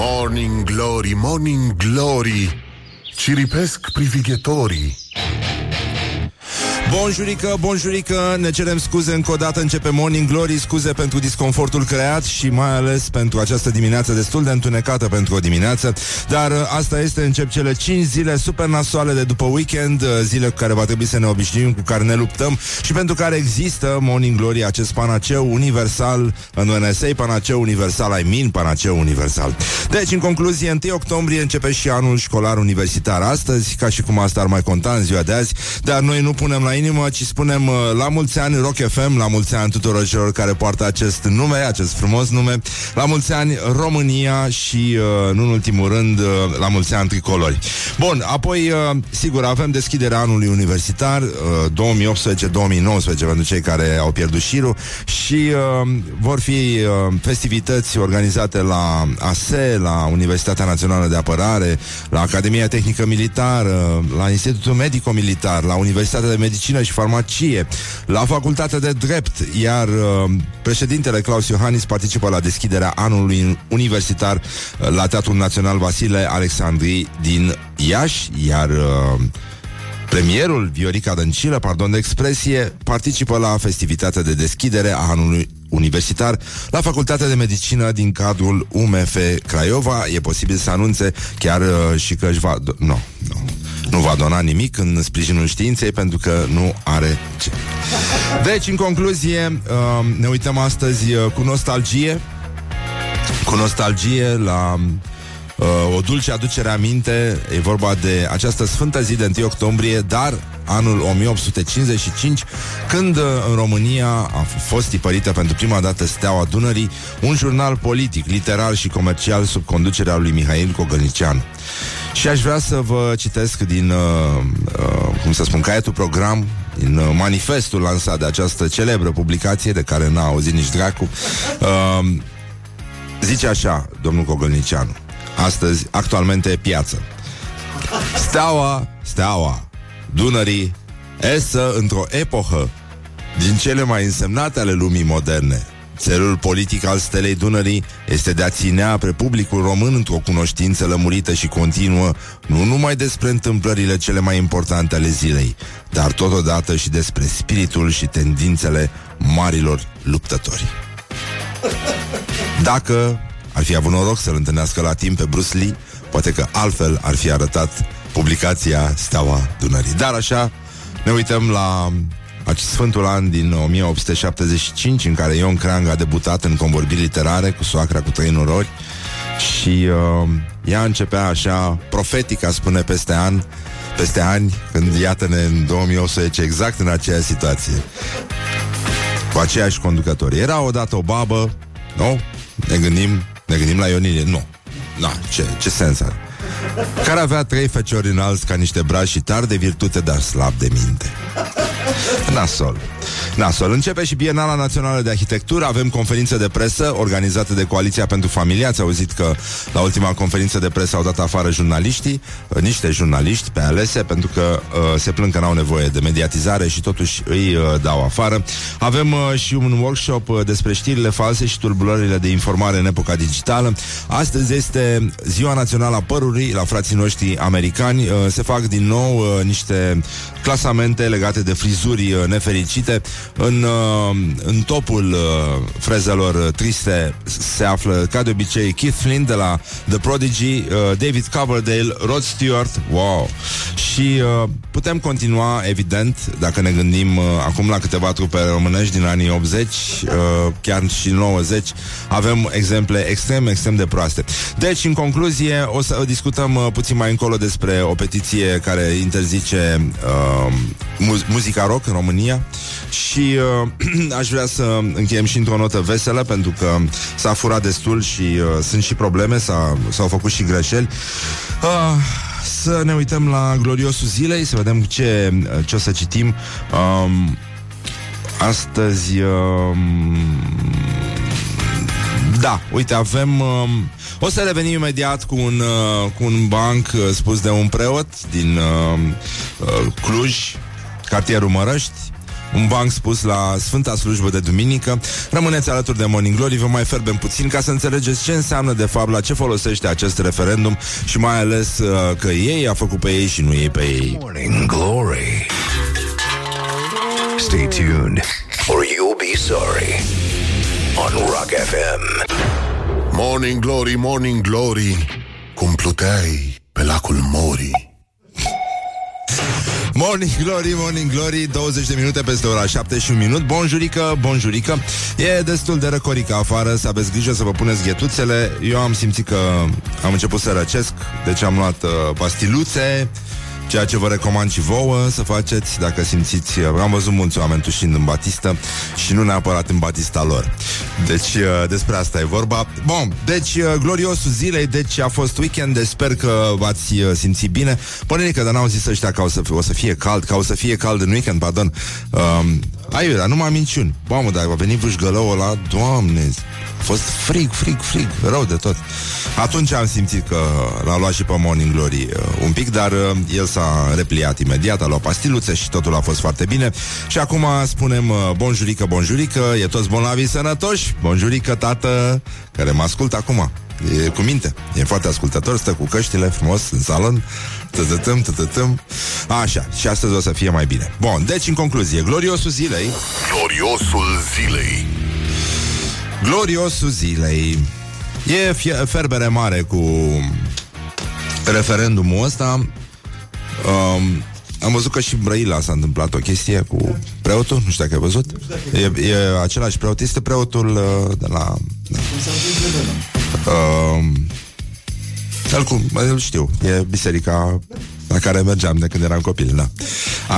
Morning Glory, Morning Glory. Ciripesc privighetorii Bonjurică, bonjurică, ne cerem scuze încă o dată, începe Morning Glory, scuze pentru disconfortul creat și mai ales pentru această dimineață destul de întunecată pentru o dimineață, dar uh, asta este, încep cele 5 zile super nasoale de după weekend, uh, zile cu care va trebui să ne obișnuim, cu care ne luptăm și pentru care există Morning Glory, acest panaceu universal în NSA, panaceu universal, I mean panaceu universal. Deci, în concluzie, 1 octombrie începe și anul școlar universitar astăzi, ca și cum asta ar mai conta în ziua de azi, dar noi nu punem la inimă, ci spunem uh, la mulți ani Rock FM, la mulți ani tuturor celor care poartă acest nume, acest frumos nume, la mulți ani România și, uh, nu în ultimul rând, uh, la mulți ani tricolori. Bun, apoi, sigur, avem deschiderea anului universitar, 2018-2019, pentru cei care au pierdut șirul și vor fi festivități organizate la ASE, la Universitatea Națională de Apărare, la Academia Tehnică Militară, la Institutul Medico-Militar, la Universitatea de Medicină medicină și farmacie, la facultatea de drept, iar uh, președintele Claus Iohannis participă la deschiderea anului universitar uh, la Teatrul Național Vasile Alexandrii din Iași, iar uh, Premierul Viorica Dăncilă, pardon de expresie, participă la festivitatea de deschidere a anului universitar la Facultatea de Medicină din cadrul UMF Craiova. E posibil să anunțe chiar uh, și că își va... Nu, no, nu. No nu va dona nimic în sprijinul științei pentru că nu are ce. Deci, în concluzie, uh, ne uităm astăzi uh, cu nostalgie, cu nostalgie la uh, o dulce aducere aminte. E vorba de această sfântă zi de 1 octombrie, dar anul 1855, când în România a fost tipărită pentru prima dată Steaua Dunării, un jurnal politic, literar și comercial sub conducerea lui Mihail Cogălnicianu. Și aș vrea să vă citesc din, uh, uh, cum să spun, caietul program, din uh, manifestul lansat de această celebră publicație, de care n-a auzit nici dracu. Uh, zice așa, domnul Cogălnicianu, astăzi, actualmente, piață. Steaua, steaua, Dunării, esă într-o epohă din cele mai însemnate ale lumii moderne, Țelul politic al stelei Dunării este de a ținea pre publicul român într-o cunoștință lămurită și continuă, nu numai despre întâmplările cele mai importante ale zilei, dar totodată și despre spiritul și tendințele marilor luptători. Dacă ar fi avut noroc să-l întâlnească la timp pe Bruce Lee, poate că altfel ar fi arătat publicația Steaua Dunării. Dar așa ne uităm la Sfântul an din 1875 în care Ion Creang a debutat în convorbiri literare cu soacra cu trei norori și uh, ea începea așa profetica, spune peste an, peste ani, când iată-ne în 2018 exact în aceeași situație cu aceiași conducători. Era odată o babă, nu? Ne gândim, ne gândim la Ionilie, nu. Da, ce, ce sens are? Care avea trei feciori înalți ca niște brași tari de virtute, dar slab de minte. Nasol. Nasol. Începe și Bienala Națională de Arhitectură. Avem conferință de presă organizată de Coaliția pentru Familie. Ați auzit că la ultima conferință de presă au dat afară jurnaliștii, uh, niște jurnaliști pe alese, pentru că uh, se plâng că n-au nevoie de mediatizare și totuși îi uh, dau afară. Avem uh, și un workshop uh, despre știrile false și tulburările de informare în epoca digitală. Astăzi este Ziua Națională a Părului la frații noștri americani. Uh, se fac din nou uh, niște clasamente legate de frizuri uh, nefericite. În, uh, în topul uh, frezelor triste se află, ca de obicei, Keith Flynn de la The Prodigy, David Coverdale, Rod Stewart, wow! Și putem continua, evident, dacă ne gândim acum la câteva trupe românești din anii 80, chiar și 90, avem exemple extrem, extrem de proaste. Deci, în concluzie, o să discutăm puțin mai încolo despre o petiție care interzice uh, uh, mu- muzica rock în România și uh, aș vrea să încheiem și într-o notă veselă pentru că s-a furat destul și uh, sunt și probleme, s-a, s-au făcut și greșeli. Uh, să ne uităm la gloriosul zilei, să vedem ce, ce o să citim. Um, astăzi... Um, da, uite, avem... Um, o să revenim imediat cu un, uh, cu un banc uh, spus de un preot din uh, uh, Cluj, cartierul Mărăști. un banc spus la Sfânta Slujbă de Duminică. Rămâneți alături de Morning Glory, vă mai ferbem puțin ca să înțelegeți ce înseamnă de fapt la ce folosește acest referendum și mai ales uh, că ei a făcut pe ei și nu ei pe ei. Morning Glory. Stay tuned or you'll be sorry on Rock FM. Morning Glory, Morning Glory Cum pluteai pe lacul Mori Morning Glory, Morning Glory 20 de minute peste ora 7 și un minut. Bonjurică, bonjurică. E destul de răcorică afară Să aveți grijă să vă puneți ghetuțele. Eu am simțit că am început să răcesc Deci am luat uh, pastiluțe Ceea ce vă recomand și vouă să faceți dacă simțiți... Am văzut mulți oameni tușind în batistă și nu neapărat în batista lor. Deci uh, despre asta e vorba. Bun, deci uh, gloriosul zilei, deci a fost weekend, deci sper că v-ați uh, simțit bine. Părerică, dar n-au zis ăștia că o să, o să fie cald, că o să fie cald în weekend, pardon. Um, Aiurea, numai minciuni. Mamă, dacă a venit vâșgălăul ăla, doamne, a fost frig, frig, frig, rău de tot. Atunci am simțit că l-a luat și pe Morning Glory uh, un pic, dar uh, el s-a repliat imediat, a luat pastiluțe și totul a fost foarte bine. Și acum spunem uh, bonjurică, bonjurică, e toți bolnavi sănătoși, bonjurică, tată, care mă ascultă acum. E cu minte, e foarte ascultător, stă cu căștile frumos în salon, tătătăm, tătătăm. Așa, și astăzi o să fie mai bine. Bun, deci în concluzie, gloriosul zilei. Gloriosul zilei Gloriosul zilei. E fie- ferbere mare cu referendumul ăsta. Um, am văzut că și în Brăila s-a întâmplat o chestie cu preotul, nu știu dacă ai văzut. E, e același preot, este preotul uh, de la... Da. Um, el cum, îl știu, e biserica la care mergeam de când eram copil, da.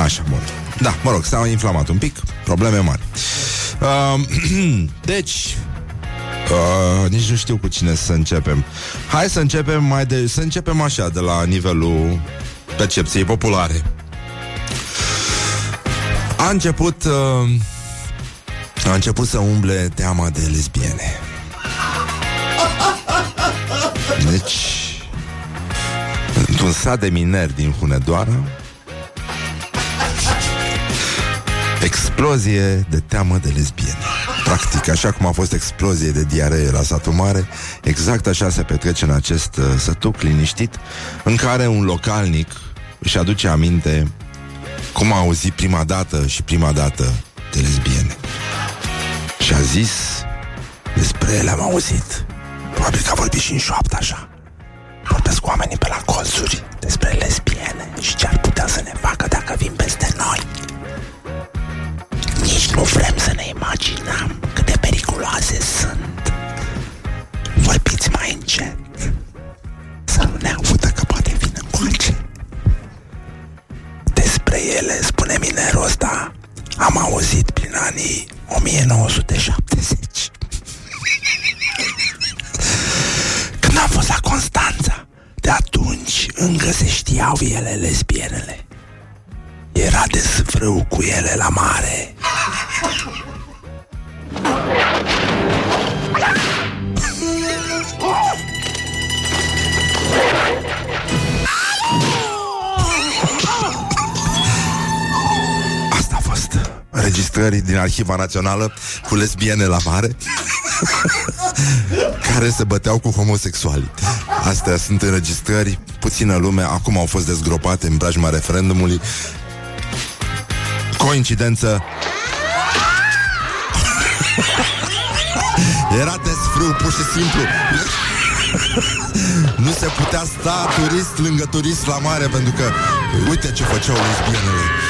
Așa, bun. Da, mă rog, s-a inflamat un pic, probleme mari. Uh, deci, uh, nici nu știu cu cine să începem. Hai să începem mai de, să începem așa, de la nivelul percepției populare. A început uh, a început să umble teama de lesbiene. Deci, într-un sat de mineri din Hunedoara, explozie de teamă de lesbiene. Practic, așa cum a fost explozie de diaree la satul mare, exact așa se petrece în acest uh, sătuc liniștit, în care un localnic își aduce aminte cum a auzit prima dată și prima dată de lesbiene. Și a zis, despre ele am auzit. Probabil că a vorbit și în șoaptă așa. Vorbesc cu oamenii pe la colțuri despre lesbiene și ce ar putea să ne facă dacă vin peste noi. Nici nu vrem să ne imaginăm cât de periculoase sunt. Vorbiți mai încet. Să nu ne audă că poate vin încoace. Despre ele, spune minerul ăsta, am auzit prin anii 1970. Când am fost la Constanța, de atunci încă se știau ele lesbienele. Era de sfrâu cu ele la mare. Înregistrări din Arhiva Națională cu lesbiene la mare care se băteau cu homosexuali. Astea sunt înregistrări, puțină lume, acum au fost dezgropate în brajma referendumului. Coincidență Era desfrâu, pur și simplu Nu se putea sta turist lângă turist la mare Pentru că, uite ce făceau lesbienele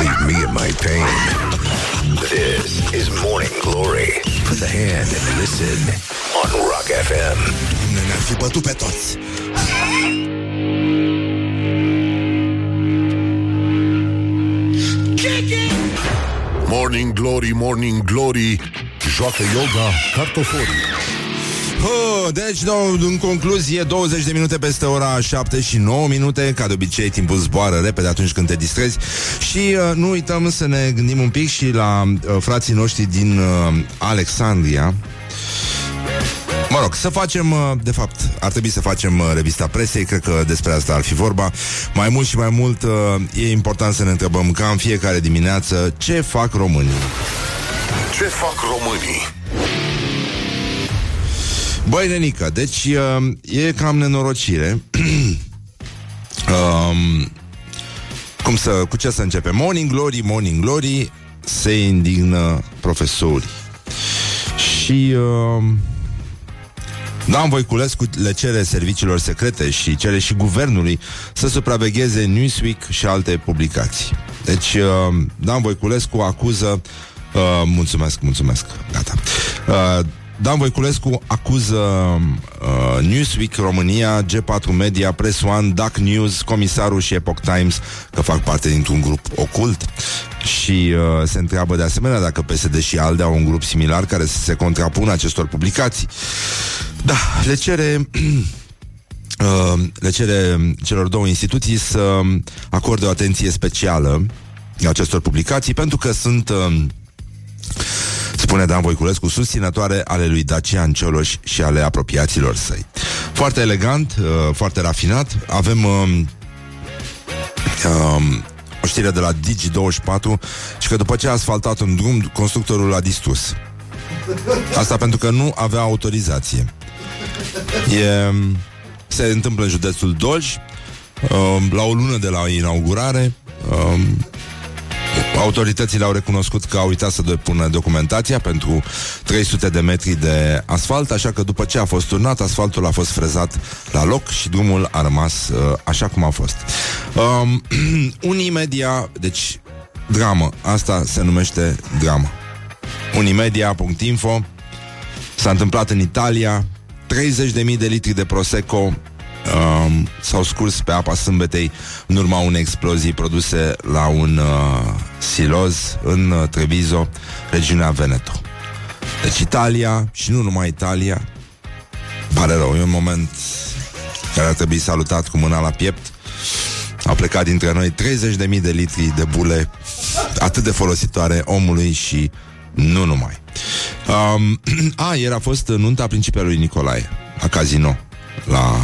Leave me in my pain. This is Morning Glory. Put the hand and listen on Rock FM. Doamne, ne-ar fi bătut pe toți Morning Glory, Morning Glory Joacă yoga cartoforii Oh, deci, no, în concluzie, 20 de minute peste ora 7 și 9 minute, ca de obicei, timpul zboară repede atunci când te distrezi și uh, nu uităm să ne gândim un pic și la uh, frații noștri din uh, Alexandria. Mă rog, să facem, uh, de fapt, ar trebui să facem uh, revista presei, cred că despre asta ar fi vorba. Mai mult și mai mult uh, e important să ne întrebăm ca în fiecare dimineață ce fac românii. Ce fac românii? Băi, nenică, deci e cam nenorocire. um, cum să, cu ce să începe? Morning Glory, Morning Glory, se indignă profesorii. Și... Uh, Dan Voiculescu le cere serviciilor secrete și cere și guvernului să supravegheze Newsweek și alte publicații. Deci, uh, Dan Voiculescu acuză... Uh, mulțumesc, mulțumesc, gata. Uh, Dan Voiculescu acuză uh, Newsweek România, G4 Media, Press One, Duck News, Comisarul și Epoch Times că fac parte dintr-un grup ocult și uh, se întreabă de asemenea dacă PSD și ALDE au un grup similar care să se contrapună acestor publicații. Da, le cere... Uh, le cere celor două instituții să acorde o atenție specială acestor publicații pentru că sunt uh, spune Dan Voiculescu, susținătoare ale lui Dacian Cioloș și ale apropiaților săi. Foarte elegant, uh, foarte rafinat. Avem uh, uh, o știre de la Digi24 și că după ce a asfaltat un drum, constructorul l-a distrus. Asta pentru că nu avea autorizație. E, se întâmplă în județul Dolj, uh, la o lună de la inaugurare. Uh, Autoritățile au recunoscut că au uitat să depună documentația pentru 300 de metri de asfalt, așa că după ce a fost turnat, asfaltul a fost frezat la loc și drumul a rămas uh, așa cum a fost. Um, Unimedia, deci dramă, asta se numește dramă. Unimedia.info S-a întâmplat în Italia 30.000 de litri de Prosecco um, s-au scurs pe apa sâmbetei în urma unei explozii produse la un uh, siloz în uh, Treviso, regiunea Veneto. Deci Italia, și nu numai Italia, pare rău, e un moment care ar trebui salutat cu mâna la piept. A plecat dintre noi 30.000 de litri de bule atât de folositoare omului și nu numai. Um, a, ieri a fost nunta principiului Nicolae, la casino, la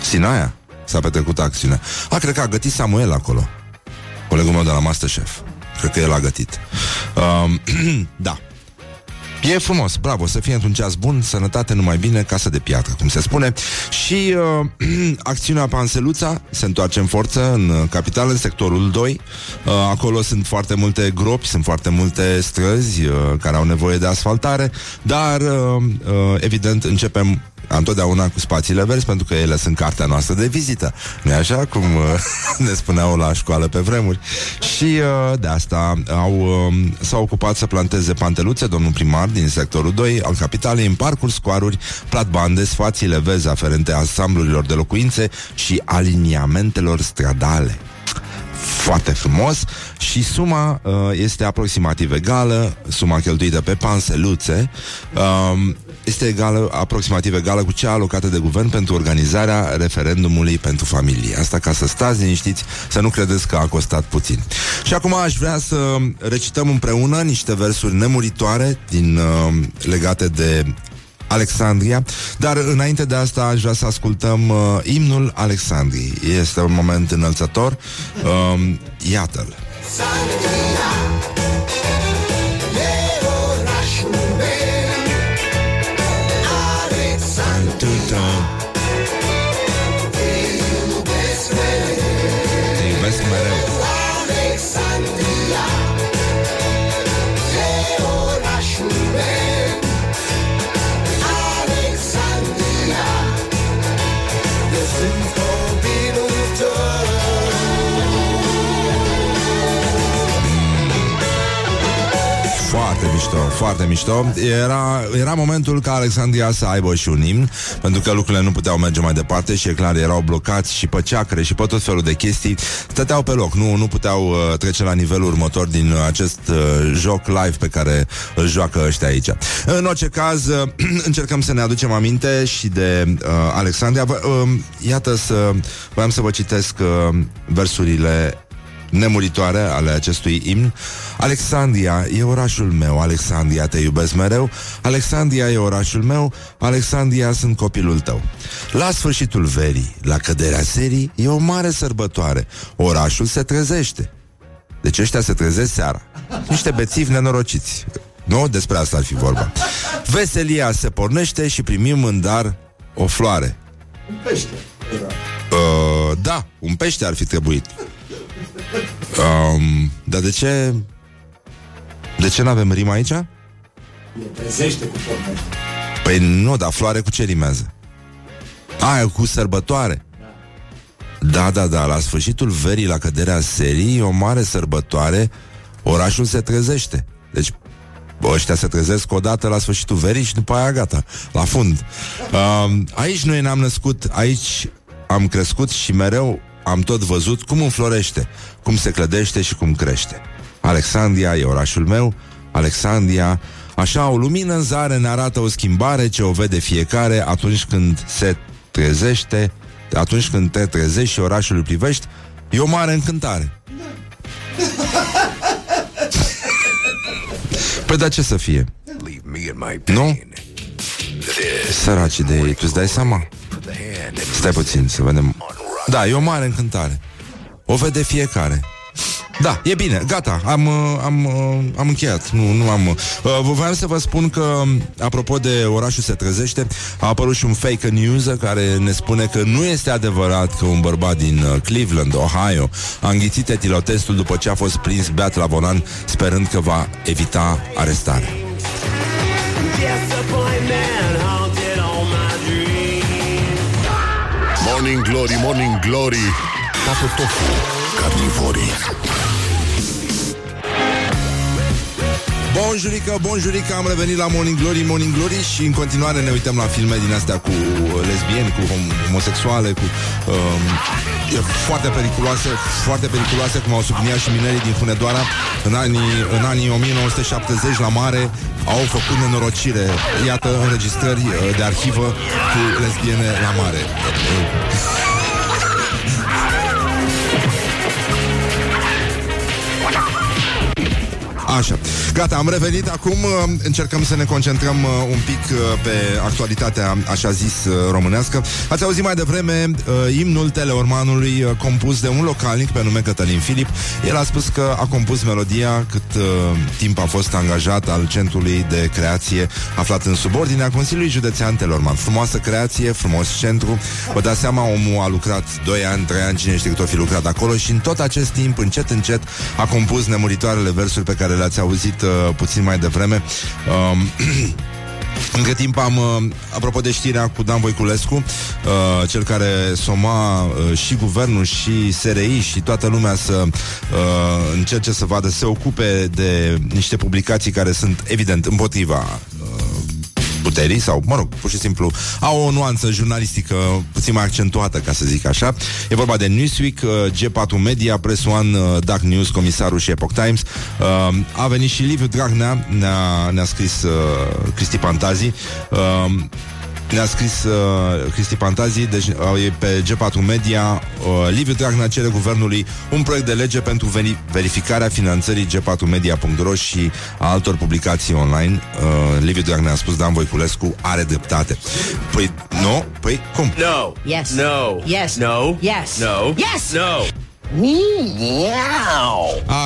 Sinaia s-a petrecut acțiunea. A, cred că a gătit Samuel acolo. Colegul meu de la Masterchef. Cred că el a gătit. Um, da. E frumos, bravo, să fie într-un ceas bun, sănătate numai bine, casă de piatră, cum se spune. Și uh, acțiunea Panseluța se întoarce în forță în uh, capitală, în sectorul 2. Uh, acolo sunt foarte multe gropi, sunt foarte multe străzi uh, care au nevoie de asfaltare, dar uh, uh, evident începem întotdeauna cu spațiile verzi, pentru că ele sunt cartea noastră de vizită. nu așa cum uh, ne spuneau la școală pe vremuri. Și uh, de asta au, uh, s-au ocupat să planteze panteluțe, domnul primar din sectorul 2 al capitalei, în parcuri, scoaruri, platbande, spațiile verzi aferente asamblurilor de locuințe și aliniamentelor stradale foarte frumos și suma uh, este aproximativ egală, suma cheltuită pe panseluțe uh, este egală, aproximativ egală cu cea alocată de guvern pentru organizarea referendumului pentru familie. Asta ca să stați liniștiți, să nu credeți că a costat puțin. Și acum aș vrea să recităm împreună niște versuri nemuritoare din uh, legate de Alexandria, dar înainte de asta aș vrea să ascultăm uh, imnul Alexandriei. Este un moment înălțător. Uh, iată-l. Alexandria. Foarte mișto. Era, era momentul ca Alexandria să aibă și un imn, pentru că lucrurile nu puteau merge mai departe și e clar, erau blocați și pe ceacre și pe tot felul de chestii. Stăteau pe loc, nu, nu puteau uh, trece la nivelul următor din acest uh, joc live pe care îl joacă ăștia aici. În orice caz, uh, încercăm să ne aducem aminte și de uh, Alexandria. Uh, iată să... Voiam să vă citesc uh, versurile nemuritoare ale acestui imn. Alexandria e orașul meu, Alexandria te iubesc mereu, Alexandria e orașul meu, Alexandria sunt copilul tău. La sfârșitul verii, la căderea serii, e o mare sărbătoare. Orașul se trezește. Deci ăștia se trezesc seara. Niște bețivi nenorociți. Nu? Despre asta ar fi vorba. Veselia se pornește și primim în dar o floare. Un pește. Uh, da, un pește ar fi trebuit. Um, dar de ce... De ce n-avem rima aici? E trezește cu pornește. Păi nu, dar floare cu ce rimează? Aia cu sărbătoare. Da, da, da, la sfârșitul verii, la căderea serii, e o mare sărbătoare, orașul se trezește. Deci, ăștia se trezesc odată la sfârșitul verii și după aia gata, la fund. Um, aici noi ne-am născut, aici am crescut și mereu am tot văzut cum înflorește, cum se clădește și cum crește. Alexandria e orașul meu, Alexandria, așa o lumină în zare ne arată o schimbare ce o vede fiecare atunci când se trezește, atunci când te trezești și orașul îl privești, e o mare încântare. Păi da ce să fie? Leave me in my Nu? pain. This Săraci de ei, tu îți dai seama? put the hand in Stai puțin să vedem Da, e o mare încântare. O vede fiecare. Da, e bine, gata, am, uh, am, uh, am încheiat. Nu, nu am uh, Voiam să vă spun că um, Apropo de orașul se trezește A apărut și un fake news Care ne spune că nu este adevărat Că un bărbat din uh, Cleveland, Ohio A înghițit etilotestul după ce a fost prins beat la volan Sperând că va evita arestarea. Disappointment Morning Glory, Morning Glory Tacă tofu Carnivorii. Bonjurică, bonjurică, am revenit la Morning Glory, Morning Glory și în continuare ne uităm la filme din astea cu lesbieni, cu hom- homosexuale, cu... Um, e foarte periculoase, foarte periculoase, cum au subliniat și minerii din Hunedoara în anii, în anii 1970 la mare au făcut nenorocire. Iată înregistrări uh, de arhivă cu lesbiene la mare. Așa. Gata, am revenit acum. uh, Încercăm să ne concentrăm uh, un pic uh, pe actualitatea, așa zis, uh, românească. Ați auzit mai devreme uh, imnul Teleormanului uh, compus de un localnic pe nume Cătălin Filip. El a spus că a compus melodia cât uh, timp a fost angajat al Centrului de Creație aflat în subordinea Consiliului Județean Teleorman. Frumoasă creație, frumos centru. Vă dați seama, omul a lucrat 2 ani, 3 ani, cine știe cât o fi lucrat acolo și în tot acest timp, încet, încet, a compus nemuritoarele versuri pe care le-ați auzit uh, puțin mai devreme. Um, Între timp am, uh, apropo de știrea cu Dan Voiculescu, uh, cel care soma uh, și guvernul și SRI și toată lumea să uh, încerce să vadă, să se ocupe de niște publicații care sunt evident împotriva uh, puterii sau, mă rog, pur și simplu au o nuanță jurnalistică puțin mai accentuată, ca să zic așa. E vorba de Newsweek, uh, G4 Media, Press One, uh, Dark News, Comisarul și Epoch Times. Uh, A venit și Liviu Dragnea, ne-a, ne-a scris uh, Cristi Pantazi. Uh, ne-a scris uh, Cristi Pantazi, deci uh, e pe G4 Media. Uh, Liviu Dragnea cere guvernului un proiect de lege pentru veri- verificarea finanțării G4media.ro și a altor publicații online. Uh, Liviu Dragnea a spus, Dan Voiculescu are dreptate. Păi, nu? Păi, cum? No. Yes. No. Yes. No. Yes. No. Yes. No.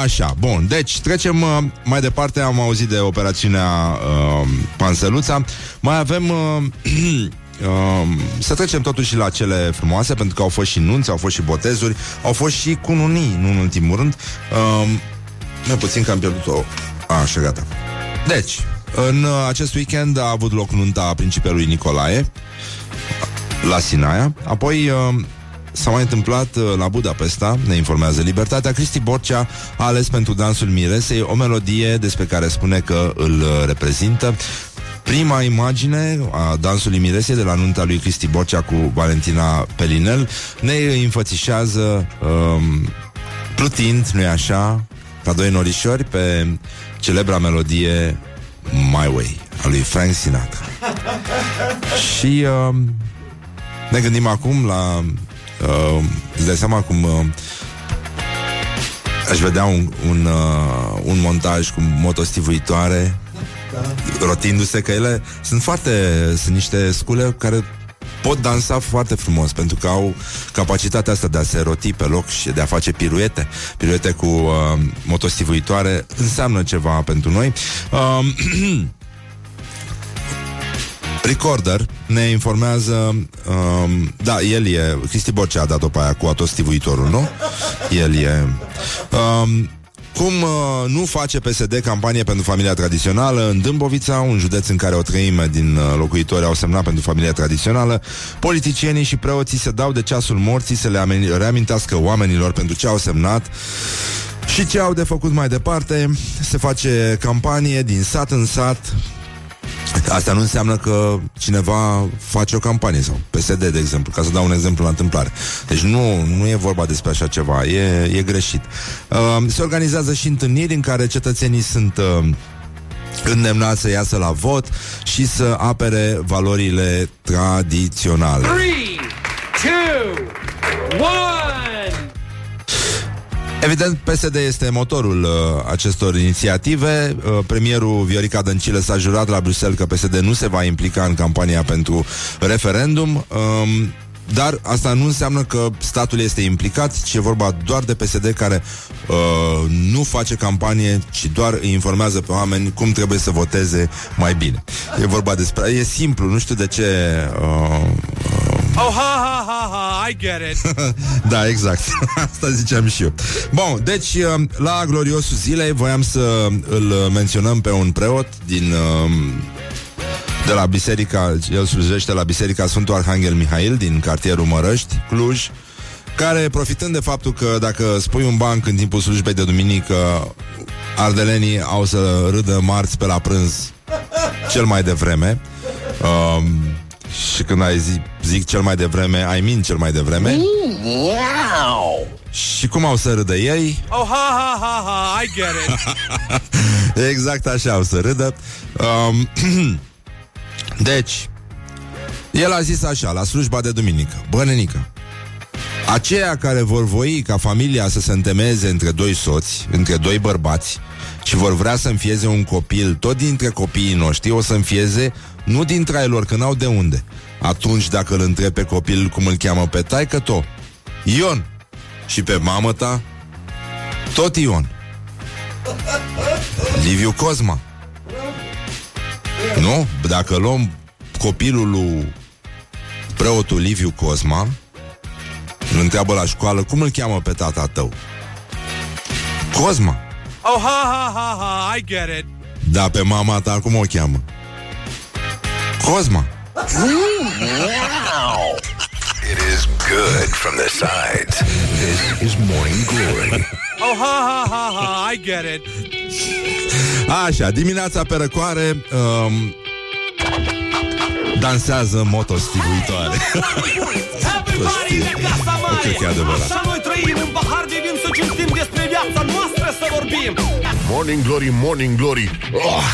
Așa, bun. Deci, trecem uh, mai departe. Am auzit de operațiunea uh, Panseluța. Mai avem... Uh, Uh, să trecem totuși la cele frumoase Pentru că au fost și nunți, au fost și botezuri Au fost și cununii, nu în ultimul rând uh, Mai puțin că am pierdut o Așa, gata Deci, în uh, acest weekend a avut loc nunta principelui Nicolae La Sinaia Apoi uh, S-a mai întâmplat uh, la Budapesta, ne informează Libertatea, Cristi Borcea a ales pentru dansul Miresei o melodie despre care spune că îl uh, reprezintă. Prima imagine a dansului Miresei de la nunta lui Cristi Borcea cu Valentina Pelinel ne înfățișează um, plutind, nu-i așa, ca doi norișori pe celebra melodie My Way a lui Frank Sinatra. Și um, ne gândim acum la Uh, îți dai seama cum uh, Aș vedea un, un, uh, un montaj cu motostivuitoare rotindu-se că ele sunt foarte sunt niște scule care pot dansa foarte frumos pentru că au capacitatea asta de a se roti pe loc și de a face piruete. Piruete cu uh, motostivuitoare înseamnă ceva pentru noi. Uh, Recorder ne informează um, Da, el e Cristi Borcea a dat-o pe aia cu atostivuitorul, nu? El e um, cum uh, nu face PSD campanie pentru familia tradițională în Dâmbovița, un județ în care o treime din uh, locuitori au semnat pentru familia tradițională, politicienii și preoții se dau de ceasul morții să le amen- reamintească oamenilor pentru ce au semnat și ce au de făcut mai departe. Se face campanie din sat în sat, Asta nu înseamnă că cineva face o campanie sau PSD, de exemplu, ca să dau un exemplu la întâmplare. Deci nu, nu e vorba despre așa ceva, e, e greșit. Uh, se organizează și întâlniri în care cetățenii sunt uh, îndemnați să iasă la vot și să apere valorile tradiționale. Three, two, one. Evident, PSD este motorul uh, acestor inițiative. Uh, premierul Viorica Dăncilă s-a jurat la Bruxelles că PSD nu se va implica în campania pentru referendum. Um, dar asta nu înseamnă că statul este implicat, ci e vorba doar de PSD care uh, nu face campanie, ci doar îi informează pe oameni cum trebuie să voteze mai bine. E vorba despre... E simplu, nu știu de ce... Uh, uh, Oh, ha, ha, ha, ha, I get it. da, exact. Asta ziceam și eu. Bun, deci uh, la gloriosul zilei voiam să îl menționăm pe un preot din uh, de la biserica, el slujește la biserica Sfântul Arhanghel Mihail din cartierul Mărăști, Cluj, care profitând de faptul că dacă spui un banc în timpul slujbei de duminică, ardelenii au să râdă marți pe la prânz cel mai devreme. Um, și când ai zi, zic cel mai devreme, ai min cel mai devreme. Și cum au să râdă ei? Oh, ha, ha, ha, ha, I get it. exact așa au să râdă. Um, deci, el a zis așa, la slujba de duminică, bă, nenică, aceia care vor voi ca familia să se întemeze între doi soți, între doi bărbați, și vor vrea să înfieze un copil, tot dintre copiii noștri, o să înfieze nu dintre ai lor, că n-au de unde. Atunci, dacă îl întreb pe copil cum îl cheamă pe taică to, Ion. Și pe mamă ta, tot Ion. Liviu Cosma. Nu? Dacă luăm copilul lui preotul Liviu Cosma, îl întreabă la școală, cum îl cheamă pe tata tău? Cosma. Oh, ha, ha, ha, ha, I get it. Da, pe mama ta cum o cheamă? Cosma. It is good from the sides. This is Morning Glory. Oh, ha, ha, ha, ha, I get it. Așa, dimineața pe răcoare um, Dansează motostivuitoare Everybody de casa Nu cred că e mare. adevărat. Așa noi trăim un pahar de vin să cinstim despre viața noastră să vorbim. Morning Glory, Morning Glory oh,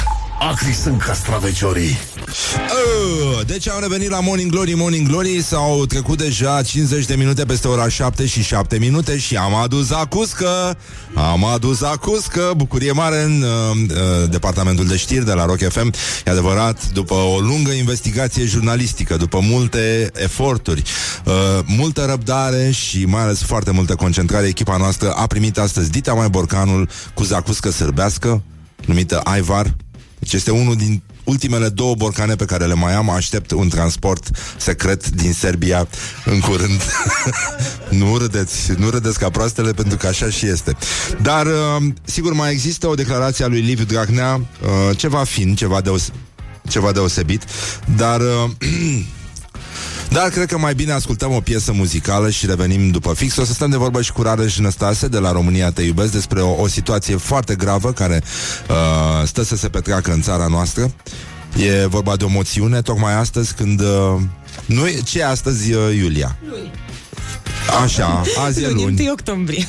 Acri sunt castraveciorii. Uh, Deci am revenit la Morning Glory, Morning Glory S-au trecut deja 50 de minute peste ora 7 și 7 minute Și am adus acuscă Am adus acuscă Bucurie mare în uh, uh, departamentul de știri de la Rock FM E adevărat, după o lungă investigație jurnalistică După multe eforturi uh, Multă răbdare și mai ales foarte multă concentrare Echipa noastră a primit astăzi Dita Mai Borcanul cu zacuscă sârbească Numită Aivar deci este unul din ultimele două borcane pe care le mai am. Aștept un transport secret din Serbia în curând. nu râdeți, nu râdeți ca proastele, pentru că așa și este. Dar, uh, sigur, mai există o declarație a lui Liviu Dragnea, uh, ceva fin, ceva, deos- ceva deosebit, dar... Uh, Dar cred că mai bine ascultăm o piesă muzicală și revenim după fix. O să stăm de vorbă și cu Rareș Năstase de la România Te Iubesc despre o, o situație foarte gravă care uh, stă să se petreacă în țara noastră. E vorba de o moțiune tocmai astăzi când... Uh, nu, e- ce e astăzi, uh, Iulia? Luni. Așa, azi e Luni, luni. 1 octombrie.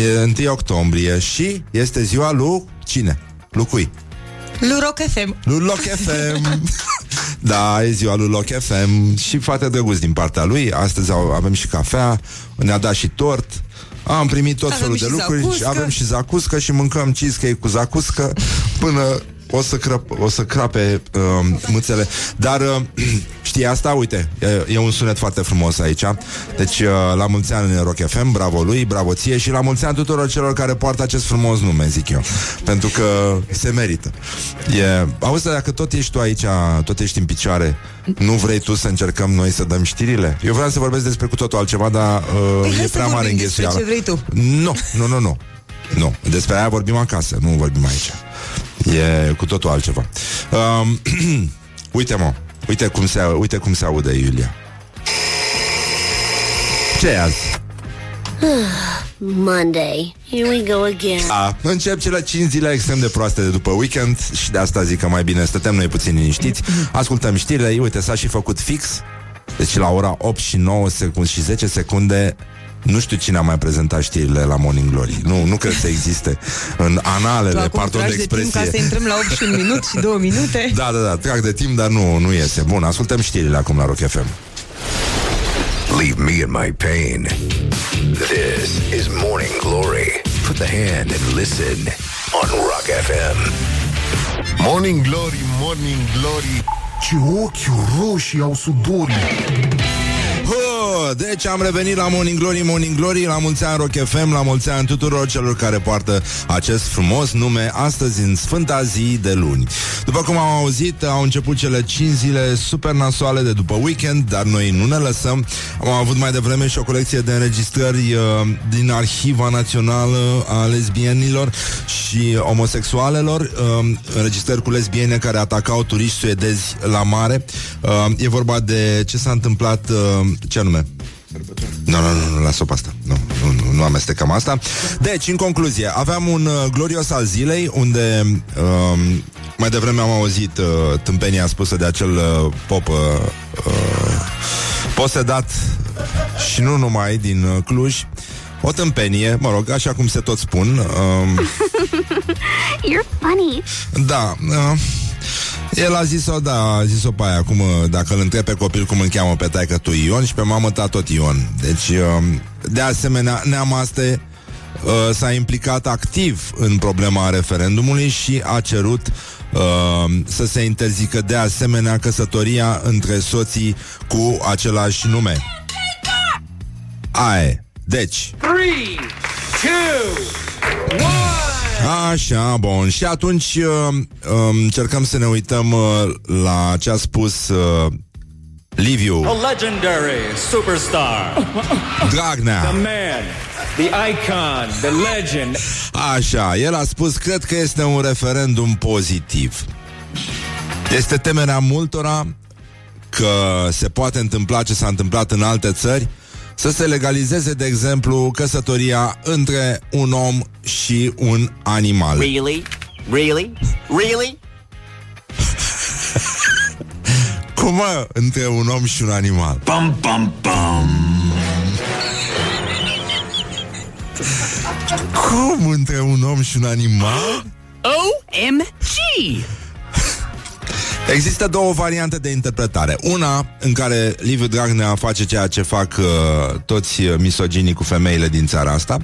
E 1 octombrie și este ziua lui cine? Lui cui? Lu Rock FM. Lui Loc FM Da, e ziua lui Loc FM Și foarte drăguț din partea lui. Astăzi au- avem și cafea Ne-a dat și tort. Am primit tot Avem felul de și lucruri. zacuscă. Avem și zacuscă și mâncăm cheesecake cu zacuscă Până o să, crăp, o să crape uh, mâțele Dar uh, știi asta? Uite, e, e un sunet foarte frumos aici Deci uh, la mulți ani în Rock FM Bravo lui, bravo ție Și la mulți ani tuturor celor care poartă acest frumos nume Zic eu Pentru că se merită e, Auzi, dacă tot ești tu aici Tot ești în picioare Nu vrei tu să încercăm noi să dăm știrile? Eu vreau să vorbesc despre cu totul altceva Dar uh, Păi hai e să prea mare vorbim despre înghesuială ce vrei tu. Nu, nu, nu, nu Nu, despre aia vorbim acasă Nu vorbim aici E cu totul altceva um, Uite mă Uite cum se, uite cum se aude Iulia ce e azi? Monday. Here we go again. A, încep cele 5 zile extrem de proaste de după weekend Și de asta zic că mai bine stătem noi puțin liniștiți Ascultăm știrile, uite, s-a și făcut fix Deci la ora 8 și 9 secunde și 10 secunde nu știu cine a mai prezentat știrile la Morning Glory. Nu, nu cred să existe în Tu analele, acum pardon de tragi de timp expresie. ca să intrăm la 8 și un minut și 2 minute. Da, da, da, trag de timp, dar nu, nu iese. Bun, ascultăm știrile acum la Rock FM. Leave me in my pain. This is Morning Glory. Put the hand and listen on Rock FM. Morning Glory, Morning Glory Ce ochi roșii au sudorii Hă, deci am revenit la Morning Glory, Morning Glory, la mulți ani Rock FM, la mulți ani tuturor celor care poartă acest frumos nume astăzi în Sfânta Zi de luni. După cum am auzit, au început cele 5 zile super nasoale de după weekend, dar noi nu ne lăsăm. Am avut mai devreme și o colecție de înregistrări uh, din Arhiva Națională a lesbienilor și homosexualelor, uh, înregistrări cu lesbiene care atacau turiști suedezi la mare. Uh, e vorba de ce s-a întâmplat, uh, ce anume? Nu, nu, nu, nu, las-o pe asta. Nu, nu, nu, nu amestecăm asta. Deci, în concluzie, aveam un uh, glorios al zilei unde um, mai devreme am auzit uh, tâmpenia spusă de acel uh, pop uh, uh, posedat și nu numai din uh, Cluj. O tâmpenie, mă rog, așa cum se tot spun. Um, You're funny. da, uh, el a zis-o, da, a zis-o pe aia, cum, uh, dacă îl întreb pe copil cum îl cheamă pe taică tu Ion și pe mamă ta tot Ion. Deci, uh, de asemenea, Neamaste uh, s-a implicat activ în problema referendumului și a cerut uh, să se interzică de asemenea căsătoria între soții cu același nume. Aia e. Deci, Three, two, one. Așa, bun. Și atunci uh, um, încercăm să ne uităm uh, la ce a spus uh, Liviu A legendary superstar. The Dragnea. man, the icon, the legend. Așa, el a spus, cred că este un referendum pozitiv. Este temerea multora că se poate întâmpla ce s-a întâmplat în alte țări, să se legalizeze, de exemplu, căsătoria între un om și un animal. Really? Really? Really? Cum mă, între un om și un animal? Bum, bum, bum. Cum între un om și un animal? OMG! Există două variante de interpretare. Una în care Liviu Dragnea face ceea ce fac uh, toți uh, misoginii cu femeile din țara asta,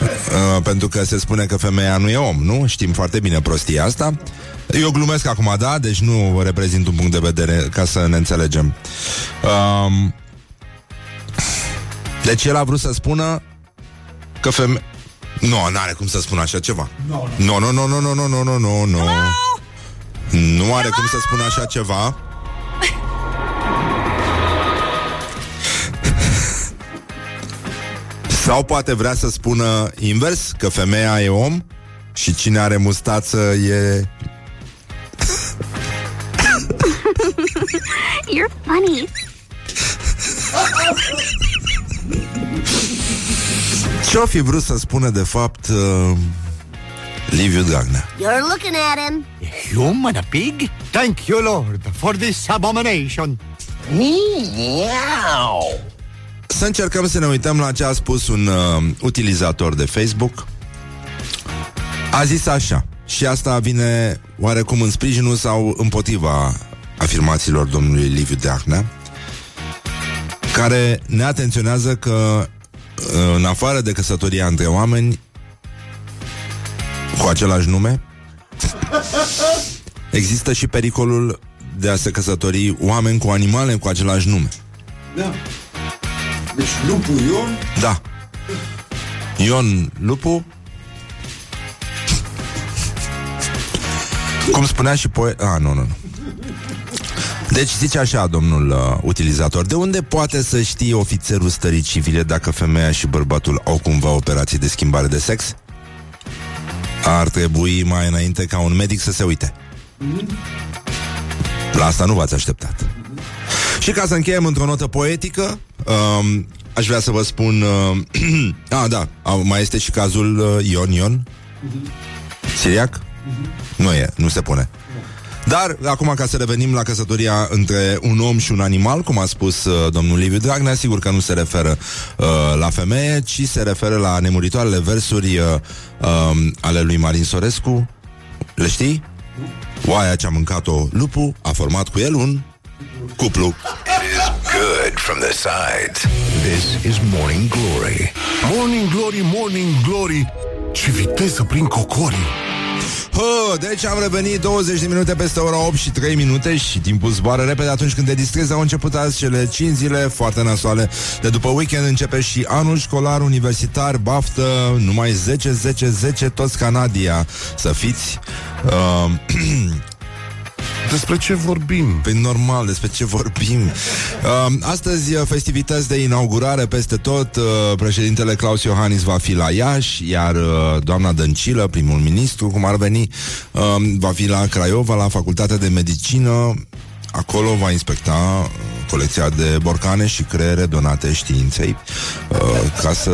uh, pentru că se spune că femeia nu e om, nu? Știm foarte bine prostia asta. Eu glumesc acum, da? Deci nu reprezint un punct de vedere ca să ne înțelegem. Um, deci el a vrut să spună că femeia... Nu, n-are cum să spună așa ceva. Nu, nu, nu, nu, nu, nu, nu, nu, nu, nu. Nu are cum să spună așa ceva. Sau poate vrea să spună invers, că femeia e om și cine are mustață e... You're funny. Ce-o fi vrut să spună de fapt uh, Liviu Dragnea? You're looking at him. Human, a pig? Thank you, Lord, for this abomination. Meow! Să încercăm să ne uităm la ce a spus un uh, utilizator de Facebook. A zis așa, și asta vine oarecum în sprijinul sau împotriva afirmațiilor domnului Liviu Dragnea, care ne atenționează că în afară de căsătoria între oameni cu același nume, există și pericolul de a se căsători oameni cu animale cu același nume. Da. Deci lupul Ion, Da. Ion Lupu Cum spunea și poet... A, nu, nu, nu. Deci zice așa, domnul uh, utilizator, de unde poate să știe ofițerul stării civile dacă femeia și bărbatul au cumva operații de schimbare de sex? Ar trebui mai înainte ca un medic să se uite. La asta nu v-ați așteptat. Și ca să încheiem într-o notă poetică, um, aș vrea să vă spun... Uh, a, da, a, mai este și cazul uh, Ion Ion. Siriac? Nu e, nu se pune. Dar, acum, ca să revenim la căsătoria între un om și un animal, cum a spus uh, domnul Liviu Dragnea, sigur că nu se referă uh, la femeie, ci se referă la nemuritoarele versuri uh, uh, ale lui Marin Sorescu. Le știi? Oaia ce-a mâncat-o lupu a format cu el un cuplu. It is good from the sides. This is Morning Glory. Morning Glory, Morning Glory Ce viteză prin cocorii Hă, deci am revenit 20 de minute peste ora 8 și 3 minute și timpul zboară repede atunci când te distrezi. Au început azi cele 5 zile foarte nasoale de după weekend. Începe și anul școlar universitar, baftă, numai 10, 10, 10, toți Canadia să fiți. Uh, Despre ce vorbim? Păi normal, despre ce vorbim? Uh, Astăzi uh, festivități de inaugurare peste tot. Uh, Președintele Claus Iohannis va fi la Iași Iar uh, doamna Dăncilă, primul ministru Cum ar veni uh, Va fi la Craiova, la Facultatea de Medicină. Acolo va inspecta uh, colecția de borcane și creiere donate științei uh, Ca să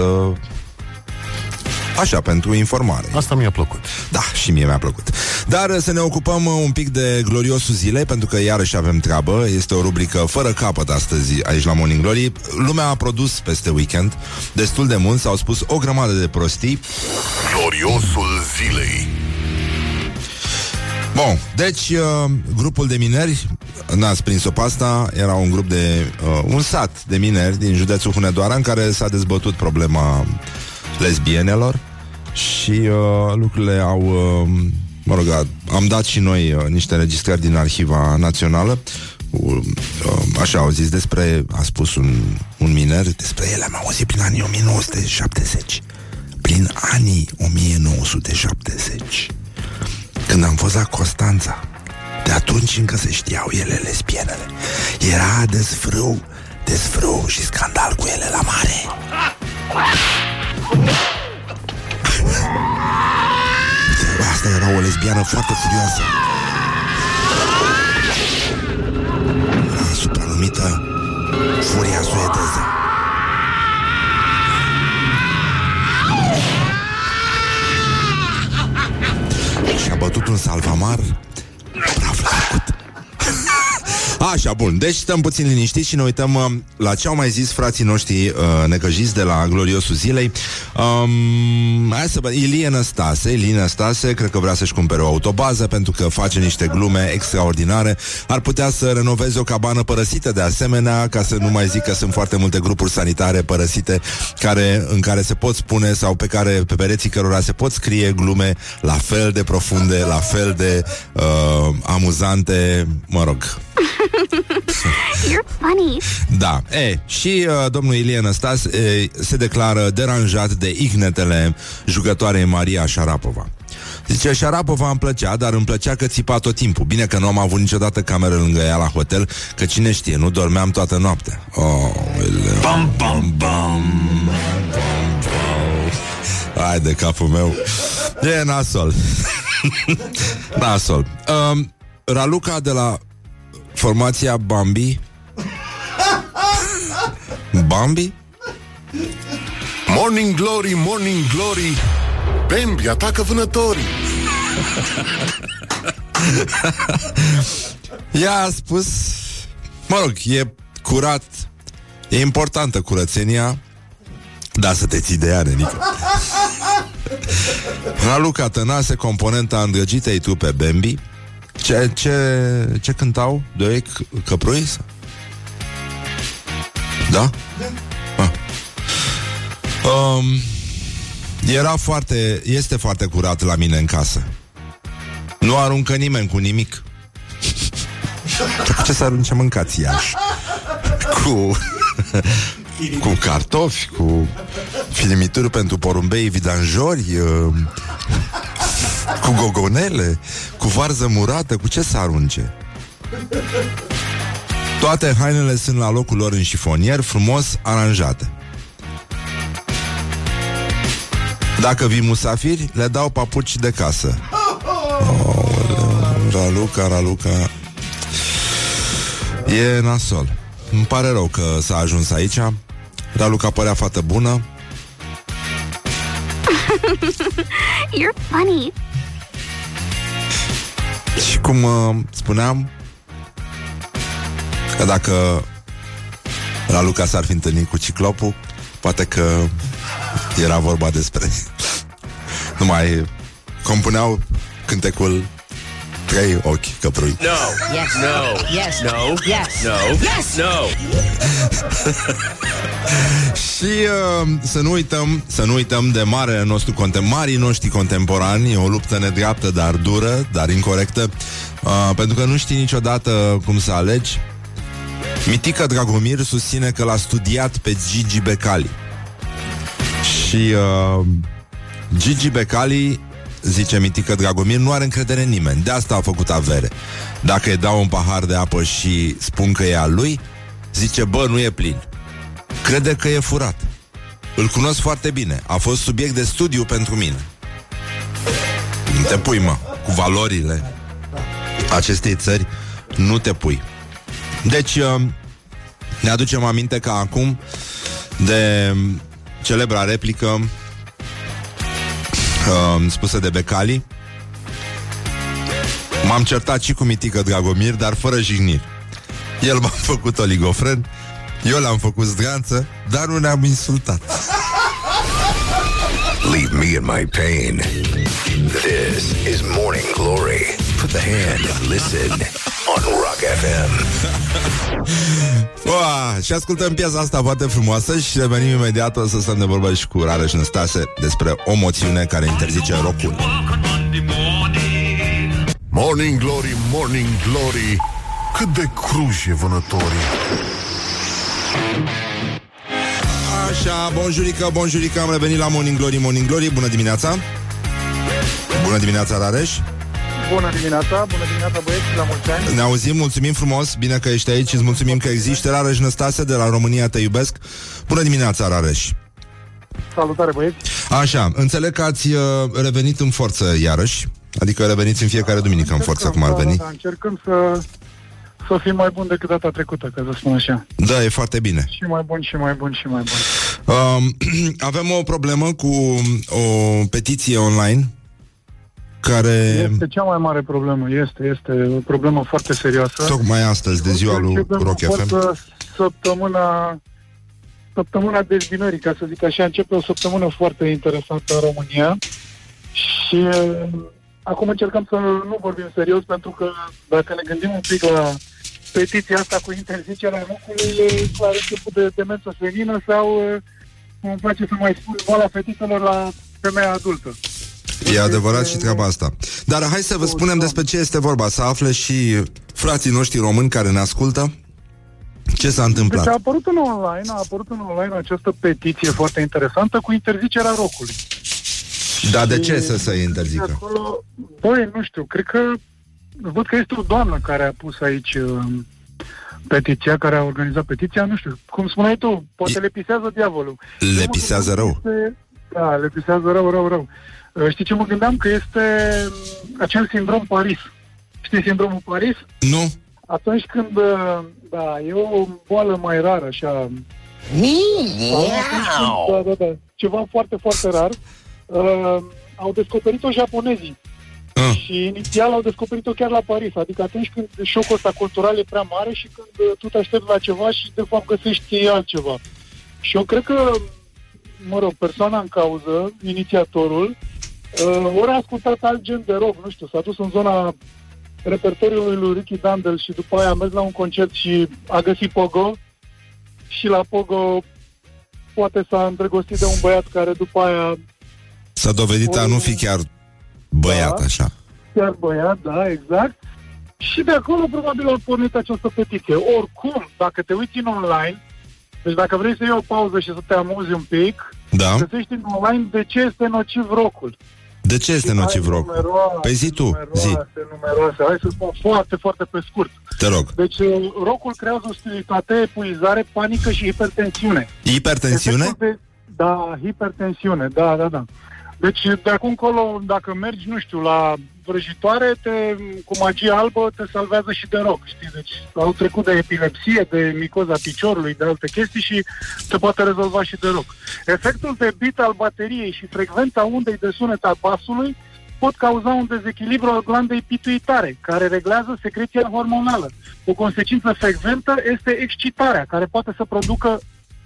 Așa, pentru informare. Asta mi-a plăcut. Da, și mie mi-a plăcut. Dar uh, să ne ocupăm uh, un pic de gloriosul zilei, pentru că iarăși avem treabă. Este o rubrică fără capăt astăzi aici la Morning Glory. Lumea a produs peste weekend destul de mult, s-au spus o grămadă de prostii. Gloriosul zilei Bun, deci uh, grupul de mineri, n-ați prins-o pe asta, era un grup de, uh, un sat de mineri din județul Hunedoara în care s-a dezbătut problema lesbienelor și uh, lucrurile au, uh, mă rog, a- am dat și noi uh, niște înregistrări din Arhiva Națională. Uh, uh, Așa au zis despre, a spus un, un miner, despre ele am auzit prin anii 1970 Prin anii 1970 când am fost la Constanța De atunci încă se știau ele lesbienele. Era dezfrâu Dezfrâu și scandal cu ele la mare Asta era o lesbiană foarte furioasă. Era supranumită Furia suedeză. Și a bătut un salvamar Praf la făcut Așa, bun, deci stăm puțin liniștiți și ne uităm uh, la ce au mai zis frații noștri uh, necăjiți de la Gloriosul Zilei. Um, hai să vă... Ilie Năstase, Ilie Năstase, cred că vrea să-și cumpere o autobază pentru că face niște glume extraordinare. Ar putea să renoveze o cabană părăsită de asemenea, ca să nu mai zic că sunt foarte multe grupuri sanitare părăsite care, în care se pot spune sau pe care pe pereții cărora se pot scrie glume la fel de profunde, la fel de uh, amuzante, mă rog, You're funny. da, e, și uh, domnul Ilie Năstas e, se declară deranjat de ignetele jucătoarei Maria Șarapova. Zice, Șarapova îmi plăcea, dar îmi plăcea că țipa tot timpul. Bine că nu am avut niciodată cameră lângă ea la hotel, că cine știe, nu dormeam toată noaptea. Oh, bam, bam, bam, Hai de capul meu. E nasol. nasol. Um, Raluca de la formația Bambi? Bambi? Morning Glory, Morning Glory Bambi atacă vânătorii. Ea a spus Mă rog, e curat E importantă curățenia Da, să te ții de ea, nenică. Raluca Tănase, componenta îndrăgitei trupe Bambi ce, ce, ce cântau? Doi c- căprui? Da? Ah. Um, era foarte, este foarte curat la mine în casă. Nu aruncă nimeni cu nimic. Cu ce să arunce mâncați Iași? Cu... cu cartofi, cu filimituri pentru porumbei vidanjori, uh, cu gogonele, cu varză murată, cu ce să arunce? Toate hainele sunt la locul lor în șifonier, frumos aranjate. Dacă vii musafiri, le dau papuci de casă. Oh, Raluca, Raluca. E nasol. Îmi pare rău că s-a ajuns aici. Raluca părea fată bună. You're funny. Și cum uh, spuneam, că dacă Raluca s-ar fi întâlnit cu ciclopul, poate că era vorba despre... Nu mai compuneau cântecul Trei ochi căprui. No. Yes. No. Yes. No. Yes. No. Yes. No. Și uh, să nu uităm, să nu uităm de marele nostru contem, marii noștri contemporani, o luptă nedreaptă, dar dură, dar incorrectă, uh, pentru că nu știi niciodată cum să alegi. Mitică Dragomir susține că l-a studiat pe Gigi Becali. Și uh, Gigi Becali zice Mitică Dragomir, nu are încredere în nimeni. De asta a făcut avere. Dacă îi dau un pahar de apă și spun că e al lui, zice, bă, nu e plin. Crede că e furat. Îl cunosc foarte bine. A fost subiect de studiu pentru mine. Nu te pui, mă, cu valorile acestei țări, nu te pui. Deci, uh, ne aducem aminte că acum de celebra replică uh, spusă de Becali. M-am certat și cu Mitică Dragomir, dar fără jigniri. El m-a făcut oligofren, eu l-am făcut zdranță, dar nu ne-am insultat. Leave me in my pain. This is Morning Glory. Put the hand and listen on Rock FM. Ua, și ascultăm piesa asta foarte frumoasă și revenim imediat o să stăm de vorbă și cu Rareș Năstase despre o moțiune care interzice rocul. Morning Glory, Morning Glory Cât de cruji e vânătorii Așa, bonjurică, bonjurică, am revenit la Morning Glory, Morning Glory, bună dimineața! Bună dimineața, Rareș! Bună dimineața, bună dimineața băieți, la mulți ani. Ne auzim, mulțumim frumos, bine că ești aici, îți mulțumim că existi, Rareș Năstase de la România Te Iubesc. Bună dimineața, Rareș! Salutare băieți. Așa, înțeleg că ați uh, revenit în forță iarăși, adică reveniți în fiecare duminică în forță, cum ar veni. Da, da, încercăm să, să fim mai buni decât data trecută, ca să spun așa. Da, e foarte bine. Și mai bun, și mai bun, și mai bun. Um, avem o problemă cu o petiție online care Este cea mai mare problemă, este, este o problemă foarte serioasă. tocmai astăzi, de ziua lui Începem Rock în FM. forță Săptămâna, săptămâna dezbinării, ca să zic așa, începe o săptămână foarte interesantă în România și uh, acum încercăm să nu vorbim serios pentru că dacă ne gândim un pic la petiția asta cu interzicerea locului, e clar început de demență senină sau uh, îmi place să mai spun boala fetițelor la femeia adultă. E adevărat și treaba asta. Dar hai să vă spunem despre ce este vorba, să afle și frații noștri români care ne ascultă ce s-a Deci a întâmplat. apărut în online, a apărut în online această petiție foarte interesantă cu interzicerea rocului. Dar de ce Și să se de interzică? Acolo, băi, nu știu, cred că văd că este o doamnă care a pus aici uh, petiția, care a organizat petiția, nu știu, cum spuneai tu, poate E- le pisează diavolul. Le Eu mă pisează gândeam rău. că Este, da, le pisează rău, rău, rău. Uh, Știi ce mă gândeam? Că este um, acel sindrom Paris. Știi sindromul Paris? Nu? Atunci când, uh, da, e o boală mai rară, așa, da, da, da. Ceva foarte, foarte rar. Uh, au descoperit-o japonezii. Ah. Și inițial au descoperit-o chiar la Paris. Adică atunci când șocul ăsta cultural e prea mare și când uh, tu te aștepți la ceva și de fapt găsești altceva. Și eu cred că, mă rog, persoana în cauză, inițiatorul, uh, ori a ascultat alt gen de rock, nu știu, s-a dus în zona repertoriului lui Ricky Dandel și după aia a mers la un concert și a găsit Pogo și la Pogo poate s-a îndrăgostit de un băiat care după aia S-a dovedit a nu fi chiar băiat Da. așa. chiar băiat, da, exact. Și de acolo probabil a pornit această petiție. Oricum, dacă te uiți în online, deci dacă vrei să iei o pauză și să te amuzi un pic, Da? găsești în online de ce este nociv rocul. De ce este nociv Hai, rock? numeroase, Păi zi tu, zi, Numeroase, numeroase. Hai să spun foarte, foarte pe scurt. te rog. Deci uh, rocul creează ostilitate, epuizare, panică și hipertensiune. Hipertensiune? Efectul De, da, hipertensiune, da, da, da. Deci de acum încolo, dacă mergi, nu știu, la vrăjitoare, te, cu magie albă te salvează și de roc, știi? Deci au trecut de epilepsie, de micoza piciorului, de alte chestii și se poate rezolva și de roc. Efectul de bit al bateriei și frecvența undei de sunet al basului pot cauza un dezechilibru al glandei pituitare, care reglează secreția hormonală. O consecință frecventă este excitarea, care poate să producă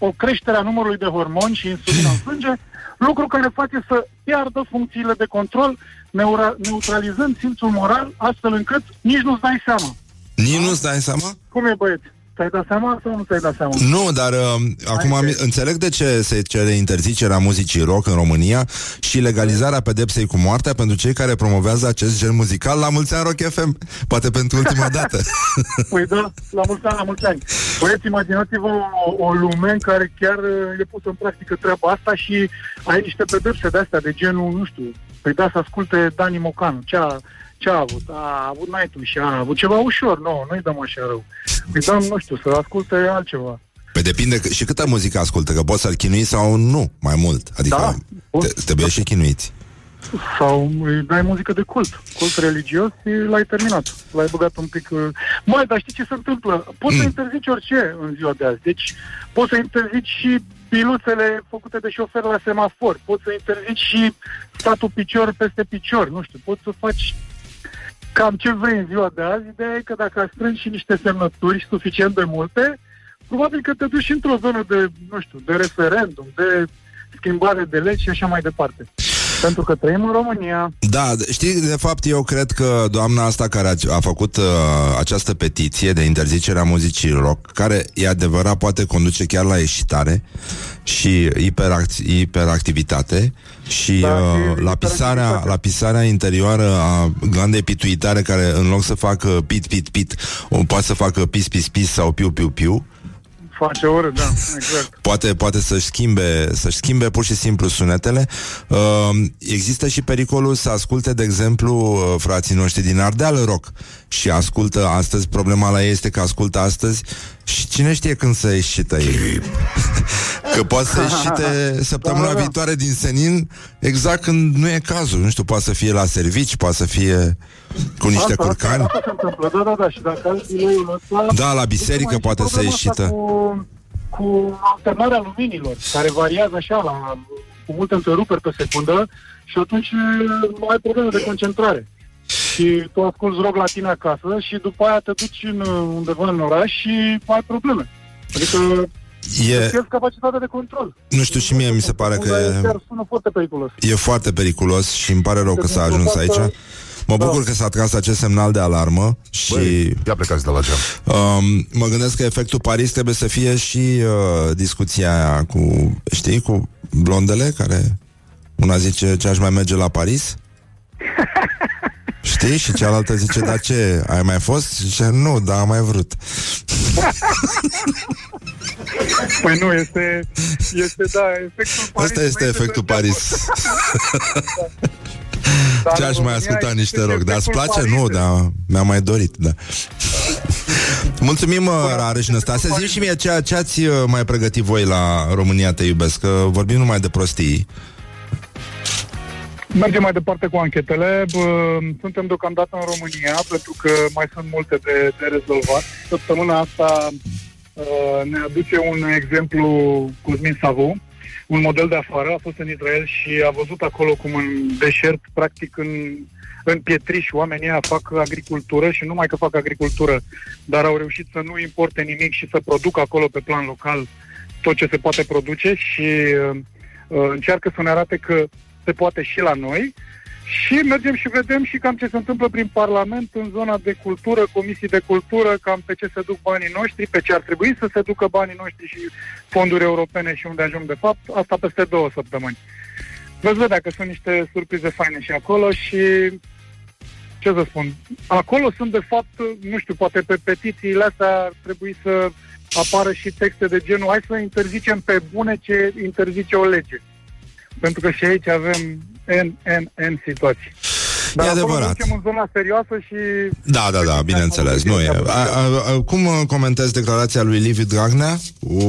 o creștere a numărului de hormoni și insulină în sânge, lucru care face să piardă funcțiile de control, neura- neutralizând simțul moral, astfel încât nici nu-ți dai seama. Nici nu-ți dai seama? Cum e, băieți? Ți-ai dat seama sau nu ți-ai dat seama? Nu, dar uh, acum am, înțeleg de ce se cere interzicerea muzicii rock în România și legalizarea pedepsei cu moartea pentru cei care promovează acest gen muzical la mulți ani Rock FM. Poate pentru ultima dată. Păi da, la mulți ani, la mulți ani. Băieți, imaginați-vă o, o lume în care chiar uh, e pusă în practică treaba asta și ai niște pedepse de astea, de genul, nu știu, păi da, să asculte Dani Mocanu. Ce a, ce a avut? A avut night și a avut ceva ușor. Nu, nu-i dăm așa rău. Îi dăm, nu știu, să asculte altceva. Pe depinde că, și câtă muzică ascultă, că poți să-l chinui sau nu, mai mult. Adică Da, te, trebuie și chinuiți. Sau îi dai muzică de cult, cult religios și l-ai terminat. L-ai băgat un pic... uh, Măi, dar știi ce se întâmplă? Poți Mm. să interzici orice în ziua de azi. Deci poți să interzici și piluțele făcute de șofer la semafor. Poți să interzici și statul picior peste picior. Nu știu, poți să faci cam ce vrei în ziua de azi. Ideea e că dacă strângi și niște semnături suficient de multe, probabil că te duci într-o zonă de, nu știu, de referendum, de schimbare de legi și așa mai departe. Pentru că trăim în România. Da, știi, de fapt, eu cred că doamna asta care a, a făcut uh, această petiție de interzicere a muzicii rock, care e adevărat, poate conduce chiar la ieșitare și hiperact- hiperactivitate și Da, uh, și la pisarea, hiperactivitate. la pisarea interioară a glandei pituitare care în loc să facă pit, pit, pit, o poate să facă pis, pis, pis sau piu, piu, piu, Face oră, da, exact. poate, poate să-și schimbe, să-și schimbe pur și simplu sunetele. Uh, există și pericolul să asculte, de exemplu, uh, frații noștri din Ardeal rock și ascultă astăzi, problema la ei este că ascultă astăzi și cine știe când să ieșită ei. că poate să ieșite săptămâna Da, da, da. viitoare din senin exact când nu e cazul. Nu știu, poate să fie la servici, poate să fie cu niște Asta- curcani. Asta, asta se întâmplă, da, da, da. Și dacă ai delayul ăsta... Da, la biserică Mai e și poate să problema asta ieșită. Cu, cu alternarea luminilor, care variază așa, la, cu multe întreruperi pe secundă și atunci e, ai probleme de concentrare. Și tu asculti rog la tine acasă și după aia te duci în, undeva în oraș și ai probleme. Adică E, îți pierzi capacitatea de control. nu știu, și mie mi se pare că e... Chiar sună foarte periculos. E foarte periculos și îmi pare rău că s-a Pentru ajuns că- aici. Mă Da. bucur că s-a tras acest semnal de alarmă și Băi, ia plecați de la geam. um, mă gândesc că efectul Paris trebuie să fie și uh, discuția aia cu, știi, cu blondele care una zice ce aș mai merge la Paris Știi? Și cealaltă zice, dar ce, ai mai fost? Și zice, nu, dar am mai vrut. Păi nu, este, este da, efectul Paris. Asta este înainte efectul de- Paris. Dar Ce în aș mai România asculta este niște rock, dar îți efectul place? Paris. Nu, dar mi-am mai dorit, da. Mulțumim, Rareș Năstase. Zi și mie ce, ce ați uh, mai pregătit voi la România Te Iubesc, că vorbim numai de prostii. Mergem mai departe cu anchetele. Bă, Suntem deocamdată în România pentru că mai sunt multe de, de rezolvat. Săptămâna asta uh, ne aduce un exemplu Cosmin Savu, un model de afară, a fost în Israel și a văzut acolo cum în deșert, practic în, în pietriș, oamenii ăia fac agricultură și nu numai că fac agricultură, dar au reușit să nu importe nimic și să producă acolo pe plan local tot ce se poate produce și uh, uh, încearcă să ne arate că se poate și la noi Și mergem și vedem și cam ce se întâmplă prin Parlament în zona de cultură, comisii de cultură, cam pe ce se duc banii noștri, pe ce ar trebui să se ducă banii noștri și fonduri europene și unde ajung de fapt, asta peste două săptămâni. Veți vedea că sunt niște surprize faine și acolo și ce să spun, acolo sunt de fapt, nu știu, poate pe petițiile astea ar trebui să apară și texte de genul hai să interzicem pe bune ce interzice o lege. Pentru că și aici avem N, N, N situații. Dar E acolo adevărat. ducem în zona serioasă și... Da, da, da, bineînțeles, nu e. A, a, a, cum uh, comentezi declarația lui Liviu Dragnea cu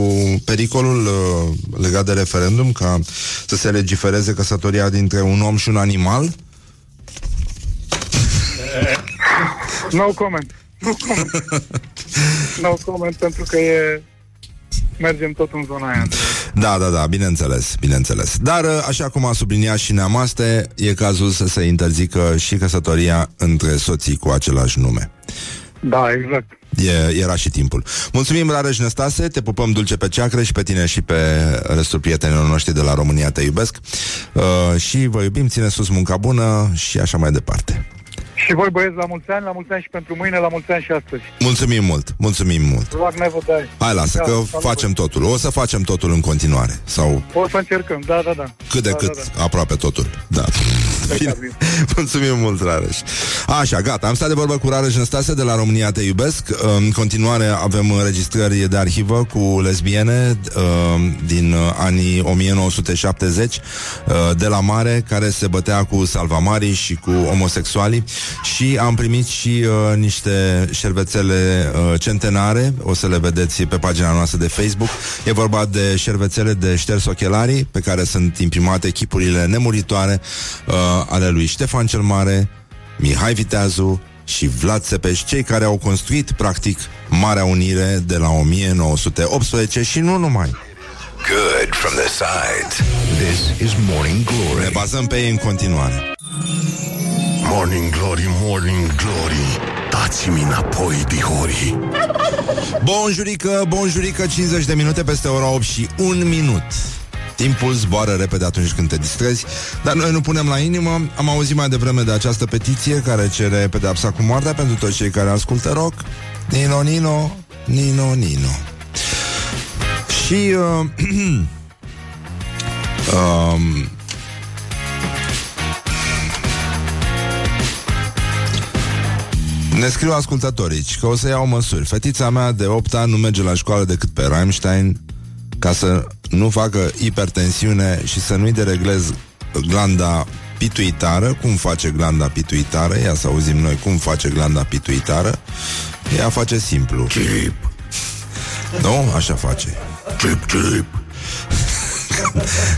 pericolul uh, legat de referendum ca să se legifereze căsătoria dintre un om și un animal? No comment. No comment. no comment pentru că e... Mergem tot în zona aia. Da, da, da, bineînțeles, bineînțeles. Dar, uh, așa cum a subliniat și Neamaste, e cazul să se interzică și căsătoria între soții cu același nume. Da, exact. E, era și timpul. Mulțumim, Rareș Năstase, te pupăm dulce pe ceacră și pe tine și pe restul prietenilor noștri de la România Te iubesc. Uh, și vă iubim, ține sus munca bună și așa mai departe. Și voi băieți la mulți ani, la mulți ani și pentru mâine, la mulți ani și astăzi. Mulțumim mult, mulțumim mult. Rock never die. Hai, lasă, Da, că salut. facem totul. O să facem totul în continuare. Sau O să încercăm, da, da, da. cât de da, cât, Da, da. aproape totul. Da. Bine. Mulțumim mult, Rareș. Așa, gata, am stat de vorbă cu Rareș Năstase de la România Te Iubesc. În continuare avem înregistrări de arhivă cu lesbiene uh, din uh, anii 1970 uh, de la mare, care se bătea cu salvamari și cu homosexualii și am primit și uh, niște șervețele uh, centenare, o să le vedeți pe pagina noastră de Facebook. E vorba de șervețele de șters ochelarii, pe care sunt imprimate chipurile nemuritoare uh, ale lui Ștefan cel Mare, Mihai Viteazu și Vlad Țepeș, cei care au construit, practic, Marea Unire de la 1918 și nu numai. Good from the sides. This is Morning Glory. Ne bazăm pe ei în continuare. Morning Glory, Morning Glory Dați-mi înapoi, dihori Bonjurică, bonjurică, 50 de minute peste ora 8 și 1 minut. Timpul zboară repede atunci când te distrezi, dar noi nu punem la inimă. Am auzit mai devreme de această petiție care cere pedepsa cu moartea pentru toți cei care ascultă rock. Nino, Nino, Nino, Nino. Și uh, um, Ne scriu ascultătorii că o să iau măsuri. Fetița mea de 8 ani nu merge la școală decât pe Rammstein ca să nu facă hipertensiune și să nu-i dereglez glanda pituitară. Cum face glanda pituitară? Ia să auzim noi cum face glanda pituitară. Ea face simplu. Chip, Nu? Așa face. chip, chip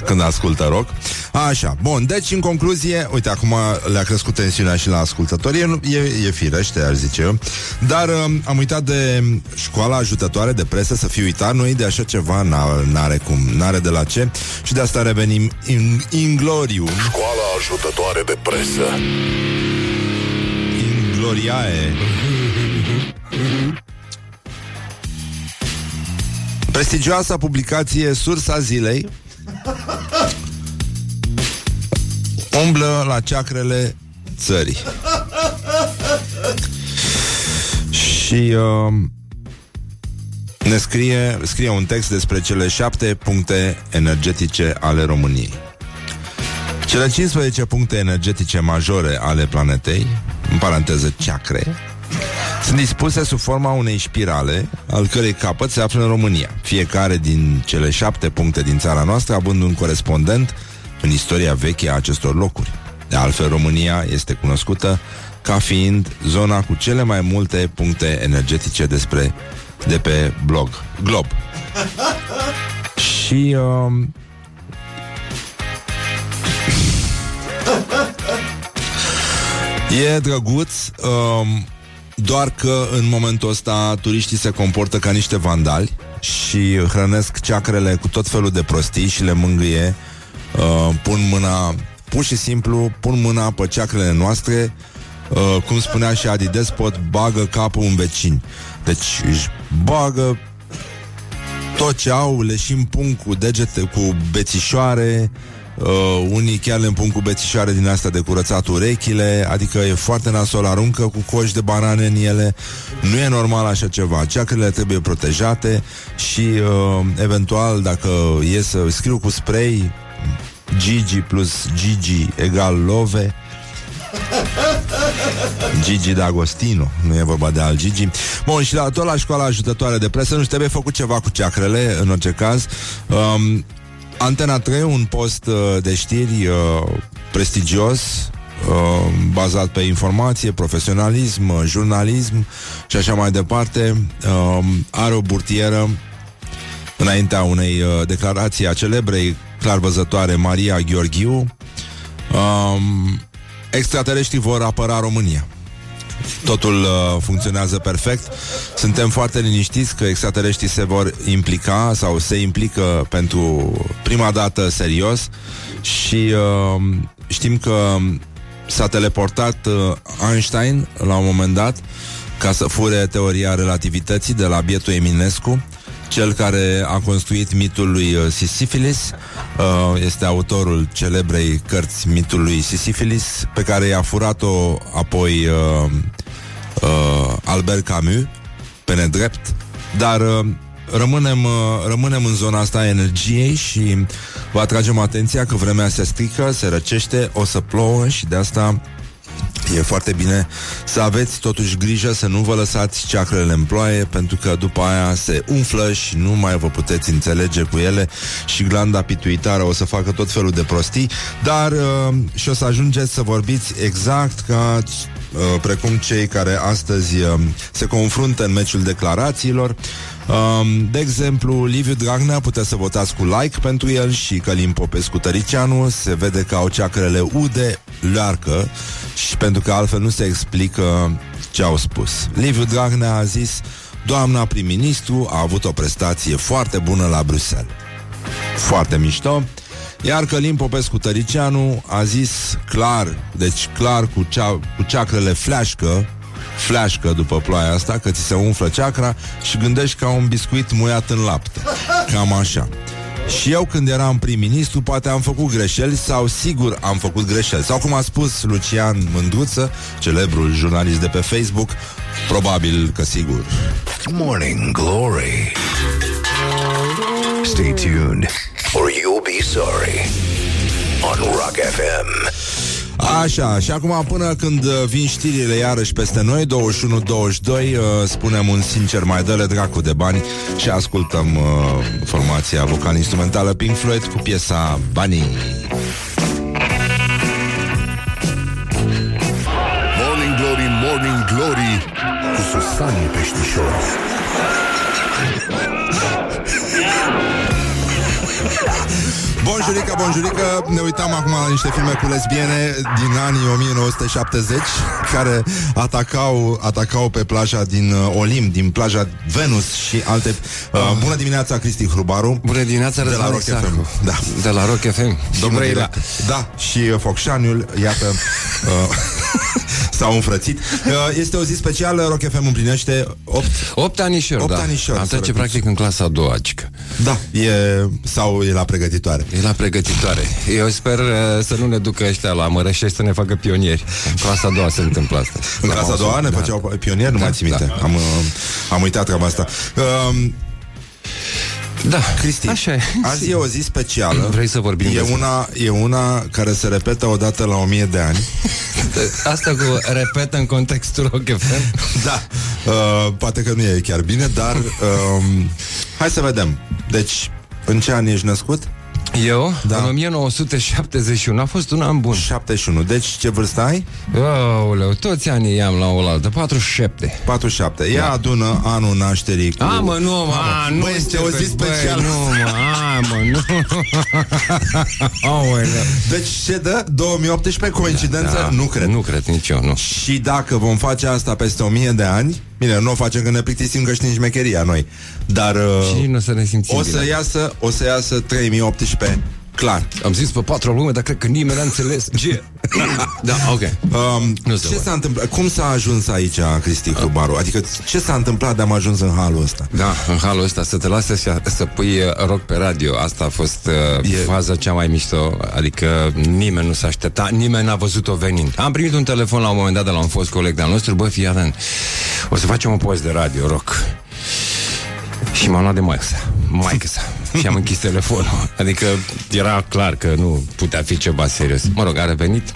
când ascultă rock. Așa, bun, deci în concluzie, uite, acum le-a crescut tensiunea și la ascultători, e, e, e firește, ar zice eu, dar um, am uitat de școala ajutătoare de presă, să fiu uitat, noi de așa ceva n- n-are cum, n-are de la ce. Și de asta revenim in, inglorium, Școala ajutătoare de presă. Ingloriae. Prestigioasa publicație Sursa Zilei umblă la ceacrele țării. Și uh, ne scrie, scrie un text despre cele șapte puncte energetice ale României. Cele 15 puncte energetice majore ale planetei, în paranteză ceacre, sunt dispuse sub forma unei spirale, al cărei capăt se află în România. Fiecare din cele șapte puncte din țara noastră având un corespondent în istoria veche a acestor locuri. De altfel, România este cunoscută ca fiind zona cu cele mai multe puncte energetice despre de pe blog, glob. Și uh, E drăguț, um, doar că în momentul ăsta turiștii se comportă ca niște vandali și hrănesc ceacrele cu tot felul de prostii și le mângâie, uh, pun mâna, pur și simplu, pun mâna pe ceacrele noastre, uh, cum spunea și Adi Despot, bagă capul în vecini. Deci își bagă tot ce au, le și împung cu degete, cu bețișoare, uh, unii chiar le împun cu bețișoare din asta de curățat urechile, adică e foarte nasol, aruncă cu coși de banane în ele. Nu e normal așa ceva. Ceacrele trebuie protejate și uh, eventual dacă e să scriu cu spray Gigi plus Gigi egal Love Gigi D'Agostino Nu e vorba de al Gigi Bun, și la, tot la școala ajutătoare de presă Nu știu, trebuie făcut ceva cu ceacrele În orice caz um, Antena 3, un post uh, de știri uh, Prestigios uh, Bazat pe informație, profesionalism uh, Jurnalism și așa mai departe uh, Are o burtieră Înaintea unei uh, declarații a celebrei clar văzătoare Maria Gheorghiu um, extraterestrii vor apăra România. Totul uh, funcționează perfect. Suntem foarte liniștiți că extraterestrii se vor implica sau se implică pentru prima dată serios și uh, știm că s-a teleportat uh, Einstein la un moment dat ca să fure teoria relativității de la bietul Eminescu cel care a construit mitul lui uh, Sisifilis uh, este autorul celebrei cărți mitului Sisifilis pe care i-a furat-o apoi uh, uh, Albert Camus pe nedrept. Dar uh, rămânem, uh, rămânem în zona asta a energiei și vă atragem atenția că vremea se strică, se răcește, o să plouă și de asta E foarte bine să aveți totuși grijă să nu vă lăsați ceacrele în ploaie pentru că după aia se umflă și nu mai vă puteți înțelege cu ele și glanda pituitară o să facă tot felul de prostii, dar uh, și o să ajungeți să vorbiți exact ca uh, precum cei care astăzi uh, se confruntă în meciul declarațiilor Um, de exemplu, Liviu Dragnea puteți să votați cu like pentru el și Călim Popescu Tăricianu se vede că au ceacrele ude, learcă și pentru că altfel nu se explică ce au spus. Liviu Dragnea a zis Doamna prim-ministru a avut o prestație foarte bună la Bruxelles. Foarte mișto. Iar Călim Popescu Tăricianu a zis clar, deci clar cu, cea, cu ceacrele fleașcă, fleașcă după ploaia asta, că ți se umflă ceacra și gândești ca un biscuit muiat în lapte. Cam așa. Și eu când eram prim-ministru poate am făcut greșeli sau sigur am făcut greșeli. Sau cum a spus Lucian Mândruță, celebrul jurnalist de pe Facebook, probabil că sigur. Morning Glory. Stay tuned or you'll be sorry on Rock FM. Așa, și acum până când uh, vin știrile iarăși peste noi 21-22 uh, Spunem un sincer mai dă dracu de bani Și ascultăm uh, formația vocal-instrumentală Pink Floyd cu piesa Banii Morning Glory, Morning Glory Cu Susanii Peștișori Bonjurică, bonjurică Ne uitam acum la niște filme cu lesbiene Din anii 1970 Care atacau, atacau pe plaja din uh, Olim Din plaja Venus și alte uh, Bună dimineața, Cristi Hrubaru Bună dimineața, De la Răzvan Rock Exarhu. FM da. De la Rock FM Domnul Brăila. direct. Da, și uh, Focșaniul, iată uh, S-au înfrățit uh, Este o zi specială, Rock FM împlinește 8 8 anișori, Opt da. anișori, Am să trece răpiți. practic în clasa a doua, cică. Da, e, sau e la pregătitoare E la pregătitoare. Eu sper uh, să nu ne ducă ăștia la Mărășești să ne facă pionieri. În clasa a doua se întâmplă asta. În La clasa a Mausul, doua ne da. făceau pionieri, nu Da, mai țin minte. da. Am, uh, am uitat treaba asta. Uh, Da, Cristi, așa e. azi e o zi specială. Vrei să vorbim e despre- una, e una care se repetă odată la o mie de ani. Asta cu repet în contextul Rock FM. Da. Uh, poate că nu e chiar bine, dar uh, hai să vedem. Deci, în ce an ești născut? Eu, Da. da. în 1971, a fost un an bun. 71. Deci, ce vârstă ai? Aoleu, toți anii i-am la oaltă, 47. 47. Ia da. adună anul nașterii cu... A, mă, nu, mă, a, nu Băi, este o zi începeți, băi, specială. Nu, mă, a, mă, nu. Aoleu. Deci ce dă? 2018, coincidență? Da, nu cred. Nu cred nici eu, nu. Și dacă vom face asta peste o mie de ani, bine, nu o facem că ne plictisim că știm șmecheria noi, dar uh, Și nu o să ne simțim o bine. să iasă, o să iasă 3018 Clar. Am zis pe patru lume, dar cred că nimeni n-a înțeles. Ce? da, ok. Um, Nu se ce poate. s-a întâmplat? Cum s-a ajuns aici, Cristi Hrubaru? Adică ce s-a întâmplat de am ajuns în halul ăsta? Da, în halul ăsta Să te lase să, să pui uh, rock pe radio Asta a fost uh, E- faza cea mai mișto Adică nimeni nu s-a aștepta Nimeni n-a văzut-o venind Am primit un telefon la un moment dat De la un fost coleg de-al nostru Bă, fii atent O să facem un post de radio rock Și m-am luat de maică sa Maică sa Și am închis telefonul. Adică era clar că nu putea fi ceva serios. Mă rog, a revenit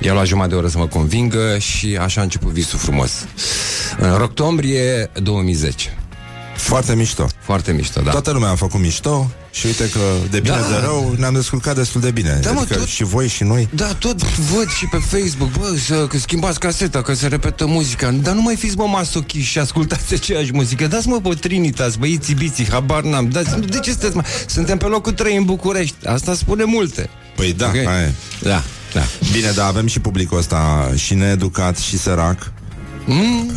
I-a luat jumătate de oră să mă convingă Și așa a început visul frumos. În octombrie 2010 Foarte mișto. foarte mișto, da. Toată lumea a făcut mișto și uite că de bine Da. de rău ne-am descurcat destul de bine. Da, mă, adică tot- și voi și noi. Da, tot văd și pe Facebook, bă, să, că schimbați caseta, că se repetă muzica, dar nu mai fiți, mă, masochiști și ascultați aceeași muzică. Dați, mă, pe Trinitas, bă, iți biții, habar n-am. Dați, de ce sunteți, mă? Suntem pe locul 3 în București. Asta spune multe. Păi da, Ok? aia e. Da, da. Bine, dar avem și publicul ăsta și needucat și sărac. Mm,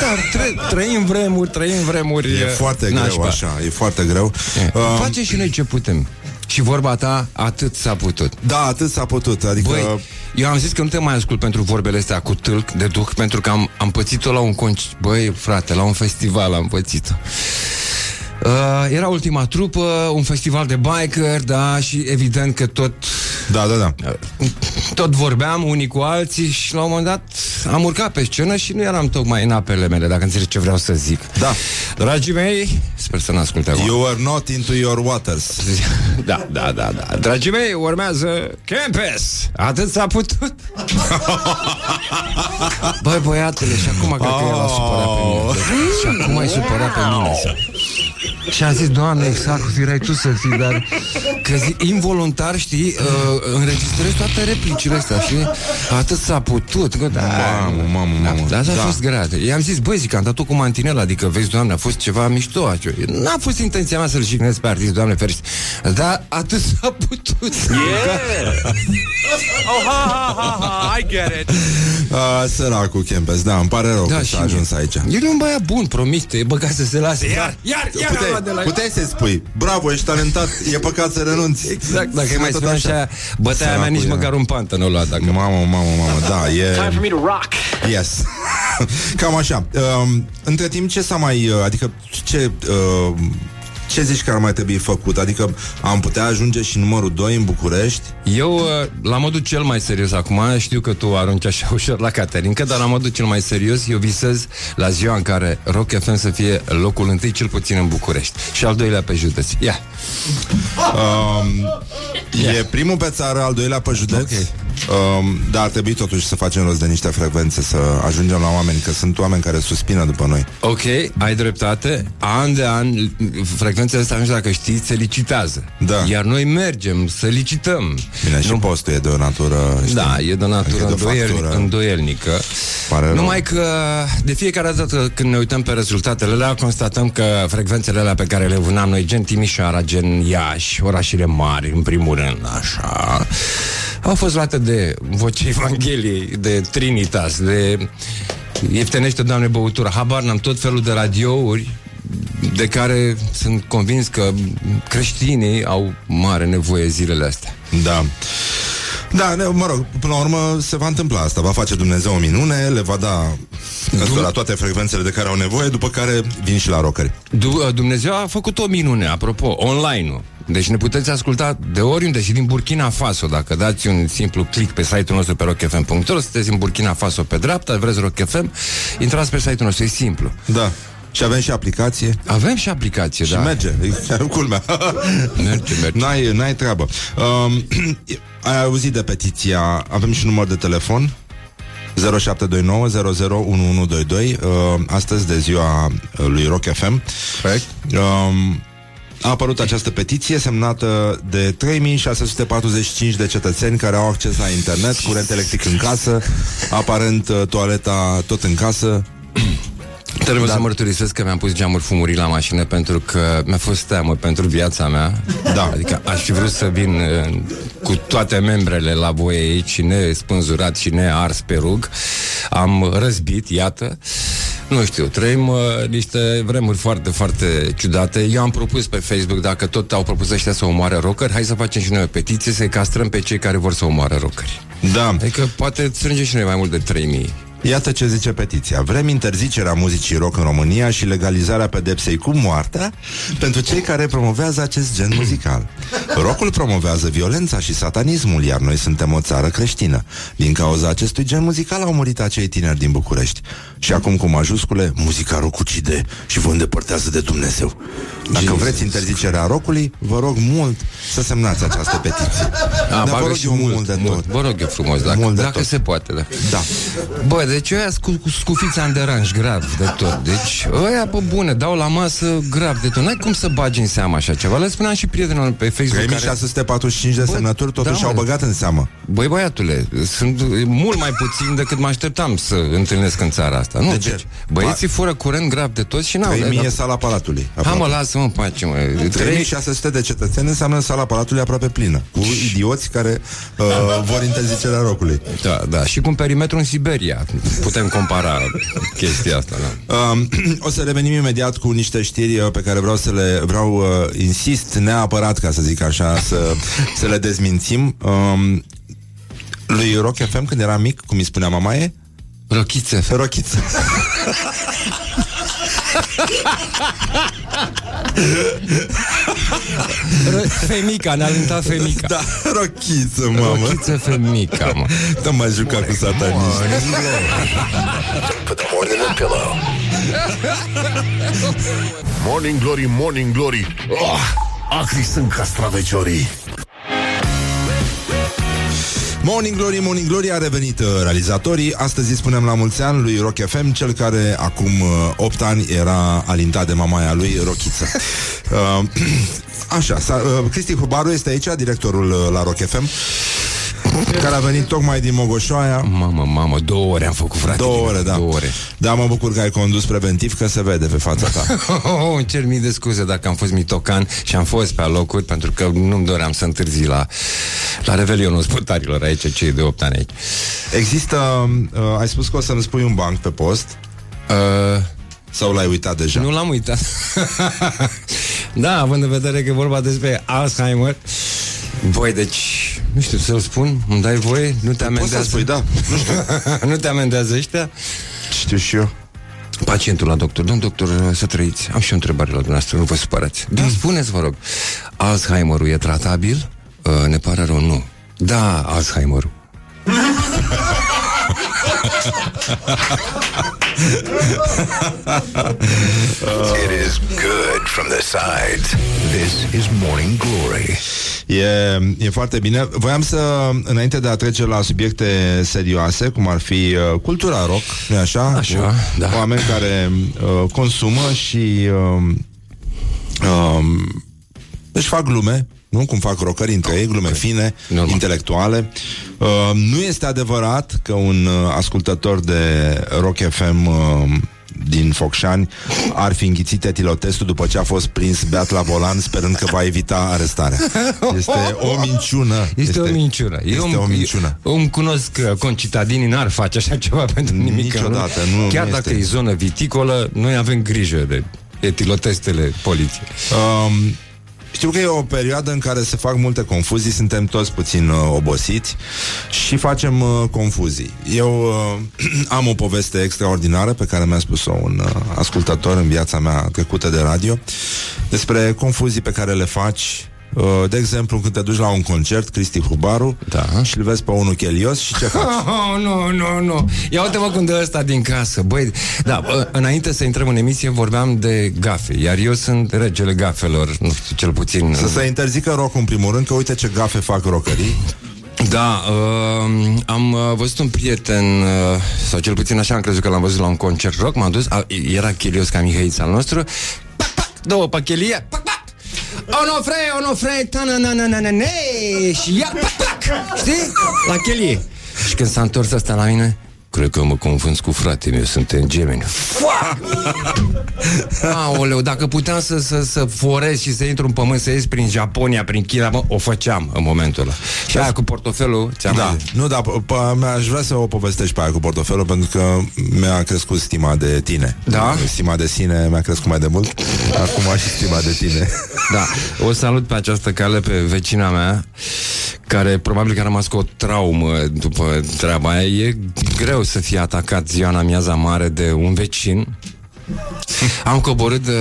dar tre- trăim vremuri, trăim vremuri. E foarte greu nașpa. așa, e foarte greu. E, Um, Facem și noi ce putem. Și vorba ta, atât s-a putut. Da, atât s-a putut, adică... Băi, eu am zis că nu te mai ascult pentru vorbele astea cu tâlc de duh, pentru că am, am pățit-o la un conci... Băi, frate, la un festival am pățit-o. Uh, era ultima trupă, un festival de biker, da, și evident că tot Da, da, da. tot vorbeam unii cu alții și la un moment dat am urcat pe scenă și nu eram tocmai în apele mele, dacă înțelegi ce vreau să zic. Da. Dragii mei, sper să n-asculte acum. You are not into your waters. Da, da, da, da. Dragii mei, urmează Campus. Atât s-a putut. Băi, băiatule, și acum cred că el a supărat pe mine. Și acum ai supărat pe mine. Și am zis, Doamne, exact, firai tu să fii, dar că zi, involuntar, știi, uh, înregistrez toate replicile astea, și atât s-a putut. Că, da, Mamă, mamă, mamă. Da, asta Da. a fost grate. I-am zis, băi, zic, am dat-o cu mantinela, adică, vezi, Doamne, a fost ceva mișto. acio- N-a fost intenția mea să-l jignesc pe artist, Doamne, ferește. Dar atât s-a putut. Oh, ha, ha, ha, ha, I get it. Uh, săracul Kempes, da, îmi pare rău Da, că și s-a ajuns mie. aici. El e un băiat bun, promite, e băgat să se lase. Iar, iar, iar am luat de la Puteai, puteai să-i spui, bravo, ești talentat, e păcat să renunți. Exact, dacă îi mai Tot spune așa, bătaia mea Săracul nici e. măcar un pantă nu lua dacă... Mamă, mamă, mamă, da, e... Time for me to rock. Yes. Cam așa. Um, între timp, ce s-a mai... uh, Adică, ce... Uh, ce zici că ar mai trebui făcut? Adică am putea ajunge și numărul 2 în București? Eu, uh, la modul cel mai serios acum, știu că tu arunci așa ușor la Caterinca, dar la modul cel mai serios, eu visez la ziua în care Rock FM să fie locul întâi, cel puțin în București, și al doilea pe județ. Ia! Um, E primul pe țară, al doilea pe județ Ok. um, Dar ar trebui totuși să facem rost de niște frecvențe Să ajungem la oameni Că sunt oameni care suspină după noi Ok, ai dreptate. An de an, frecvențele astea, nu știu dacă știți, se licitează. Da. Iar noi mergem să licităm. Bine, și postul e de o natură știi? Da, e de natură Adică de o îndoiel, factură. îndoielnică. Pare rău. Numai că de fiecare dată când ne uităm pe rezultatele alea, constatăm că frecvențele alea pe care le vânam noi, gen Timișoara, gen Iași, orașele mari, în primul rând, așa, au fost luate de vocea Evangheliei, de Trinitas, de ieftenește, Doamne, băutura. Habar n-am tot felul de radiouri de care sunt convins că creștinii au mare nevoie zilele astea. Da da, ne, mă rog, până la urmă se va întâmpla asta Va face Dumnezeu o minune, le va da Dum- la toate frecvențele de care au nevoie După care vin și la rockeri Du- Dumnezeu a făcut o minune, apropo, online-ul. Deci ne puteți asculta de oriunde și din Burkina Faso. Dacă dați un simplu click pe site-ul nostru pe rockfm.ro, sunteți în Burkina Faso pe dreapta, vreți Rock FM, intrați pe site-ul nostru, e simplu. Da și avem și aplicație? Avem și aplicație, Și da. merge, e chiar culmea. Merge, merge. N-ai, n-ai treabă. Um, Ai auzit de petiția Avem și număr de telefon? 0729 001122 uh, Astăzi de ziua lui Rock FM Corect. um, a apărut această petiție semnată de 3645 de cetățeni care au acces la internet, curent electric în casă, aparent uh, toaleta tot în casă, Trebuie da. să mărturisesc că mi-am pus geamuri fumurii la mașină pentru că mi-a fost teamă pentru viața mea. Da. Adică aș fi vrut să vin uh, cu toate membrele la voie aici și nespânzurat și nears pe rug. Am răzbit, iată. Nu știu, trăim uh, niște vremuri foarte, foarte ciudate. Eu am propus pe Facebook, dacă tot au propus ăștia să omoare rockeri, hai să facem și noi o petiție să-i castrăm pe cei care vor să omoare rockeri. Da. Adică poate strângem și noi mai mult de 3000. Iată ce zice petiția. Vrem interzicerea muzicii rock în România și legalizarea pedepsei cu moartea pentru cei care promovează acest gen muzical. Rockul promovează violența și satanismul, iar noi suntem o țară creștină. Din cauza acestui gen muzical au murit acei tineri din București. Și acum cu majuscule, muzica rock ucide și vă îndepărtează de Dumnezeu. Dacă Jesus. vreți interzicerea rockului, vă rog mult să semnați această petiție. A, Dar vă bagă rog și eu mult, de tot. Vă rog eu frumos, dacă, Mult de dacă tot. se poate, da. Da. Bă, deci ăia cu, cu scufița în deranj grav de tot. Deci ăia, pe bune, dau la masă grav de tot. N-ai cum să bagi în seamă așa ceva. Le spuneam și prietenilor pe Facebook. 3645 de Bă, semnături totuși da, au mă. băgat în seamă. Băi, băiatule, sunt mult mai puțin decât mă așteptam să întâlnesc în țara asta. Nu, De ce? deci, băieții fură curent grav de tot și n-au... 3000 e dar- sala Palatului. Ha, mă, lasă-mă în pace, mă. Trei- 3600 de cetățeni înseamnă sala Palatului aproape plină, cu idioți care uh, vor interzicerea rocului. Da, da. Și cu un perimetru în Siberia. Putem compara chestia asta, da. Um, o să revenim imediat cu niște știri uh, pe care vreau să le vreau uh, insist neapărat ca să zic așa să, să le dezmințim. Um, lui Rock FM când era mic, cum îi spunea mamaie? Rochițe. Rochiță. Femica, ne-a aluntat Femica. Da, rochiță, mamă. Rochiță Femica, mă. Te mai juca cu sataniști. Put the more than a pillow. Morning Glory, Morning Glory oh, Acri sunt castraveciorii Morning Glory, Morning Glory a revenit uh, realizatorii. Astăzi îi spunem la mulți ani lui Rock FM, cel care acum uh, 8 ani era alintat de mamaia lui, Rochiță. Uh, așa, s-a, uh, Cristi Hubaru este aici, directorul uh, la Rock FM, care a venit tocmai din Mogoșoaia. Mamă, mamă, două ore am făcut, frate. Două ore, da. Două ore. Da, mă bucur că ai condus preventiv, că se vede pe fața ta. Oh, îmi cer mii de scuze dacă am fost mitocan și am fost pe alocuri pentru că nu-mi doream să întârzi la, la revelionul sputarilor aici, cei de 8 ani aici. Există, uh, ai spus că o să-mi spui un banc pe post, Uh, sau l-ai uitat deja? nu l-am uitat. da, având în vedere că e vorba despre Alzheimer. Băi, deci, nu știu să-l spun, îmi dai voie? Nu te Poți amendează? să spui, da. nu te amendează ăștia? Știu și eu. Pacientul la doctor, domn doctor, să trăiți. Am și o întrebare la dumneavoastră, nu vă supărați. Da, spuneți, vă rog, Alzheimerul e tratabil? Uh, ne pare rău, nu. Da, Alzheimerul. It is good from the sides. This is Morning Glory. E, e foarte bine. Voiam să, înainte de a trece la subiecte serioase, cum ar fi uh, cultura rock, nu așa? Așa, Cu da. Oameni care uh, consumă și uh, uh, își fac glume, nu? Cum fac rockeri între ei, glume fine, Normal. intelectuale. Uh, nu este adevărat că un uh, ascultător de Rock FM uh, din Focșani ar fi înghițit etilotestul după ce a fost prins beat la volan sperând că va evita arestarea. Este o minciună. Este, este o minciună. Este o minciună. Eu îmi cunosc că concitadinii n-ar face așa ceva pentru nimic. Niciodată, nu- Chiar nu dacă este. e zonă viticolă, noi avem grijă de etilotestele poliției. Um, știu că e o perioadă în care se fac multe confuzii, suntem toți puțin uh, obosiți și facem uh, confuzii. Eu uh, am o poveste extraordinară pe care mi-a spus-o un uh, ascultător în viața mea trecută de radio despre confuzii pe care le faci Uh, de exemplu, când te duci la un concert, Cristi Hubaru, Da. și îl vezi pe unul chelios și ce faci? Oh, nu, nu, nu. Ia uite-mă cum dă ăsta din casă. Băi, da, bă, înainte să intrăm în emisie vorbeam de gafe, iar eu sunt regele gafelor, nu știu, cel puțin... Să se interzică rock în primul rând, că uite ce gafe fac rockerii. Da, uh, am uh, văzut un prieten, uh, sau cel puțin așa am crezut că l-am văzut la un concert rock, m-am dus, a, era Chelios ca Mihăița al nostru, pac, pac, două pachelie, pac, pac, onofre, onofre, ta na na na na na ne și ia, pac, pac, știi? La chelie. Și când s-a întors asta la mine, cred că mă confund cu frate meu, suntem gemeni. Aoleu, dacă puteam să, să, să forez și să intru în pământ, să ies prin Japonia, prin China, mă, o făceam în momentul ăla. Și aia cu portofelul, ți-am Da, mai- nu, dar p- p- aș vrea să o povestești pe aia cu portofelul pentru că mi-a crescut stima de tine. Da? Stima de sine mi-a crescut mai de mult. Acum și stima de tine. Da, o salut pe această cale pe vecina mea care probabil că a rămas cu o traumă după treaba aia. E greu să fie atacat ziua în amiaza mare de un vecin. Am coborât uh,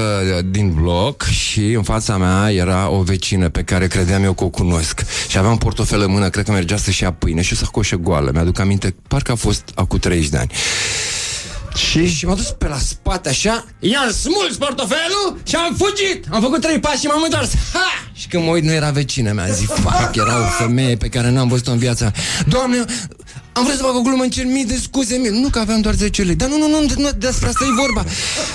din bloc și în fața mea era o vecină pe care credeam eu că o cunosc. Și aveam portofel în mână, cred că mergea să-și ia pâine și o sacoșă goală. Mi-aduc aminte, parcă a fost acum 30 de ani. Și? Și m-a dus pe la spate așa I-am smuls portofelul și am fugit Am făcut trei pași și m-am întors ha! Și când mă uit nu era vecină mea Zic, fac, era o femeie pe care n-am văzut-o în viața mea. Doamne, am vrut să fac o glumă, îmi cer mii de scuze mie. Nu că aveam doar 10 lei Dar nu, nu, nu, nu despre asta e vorba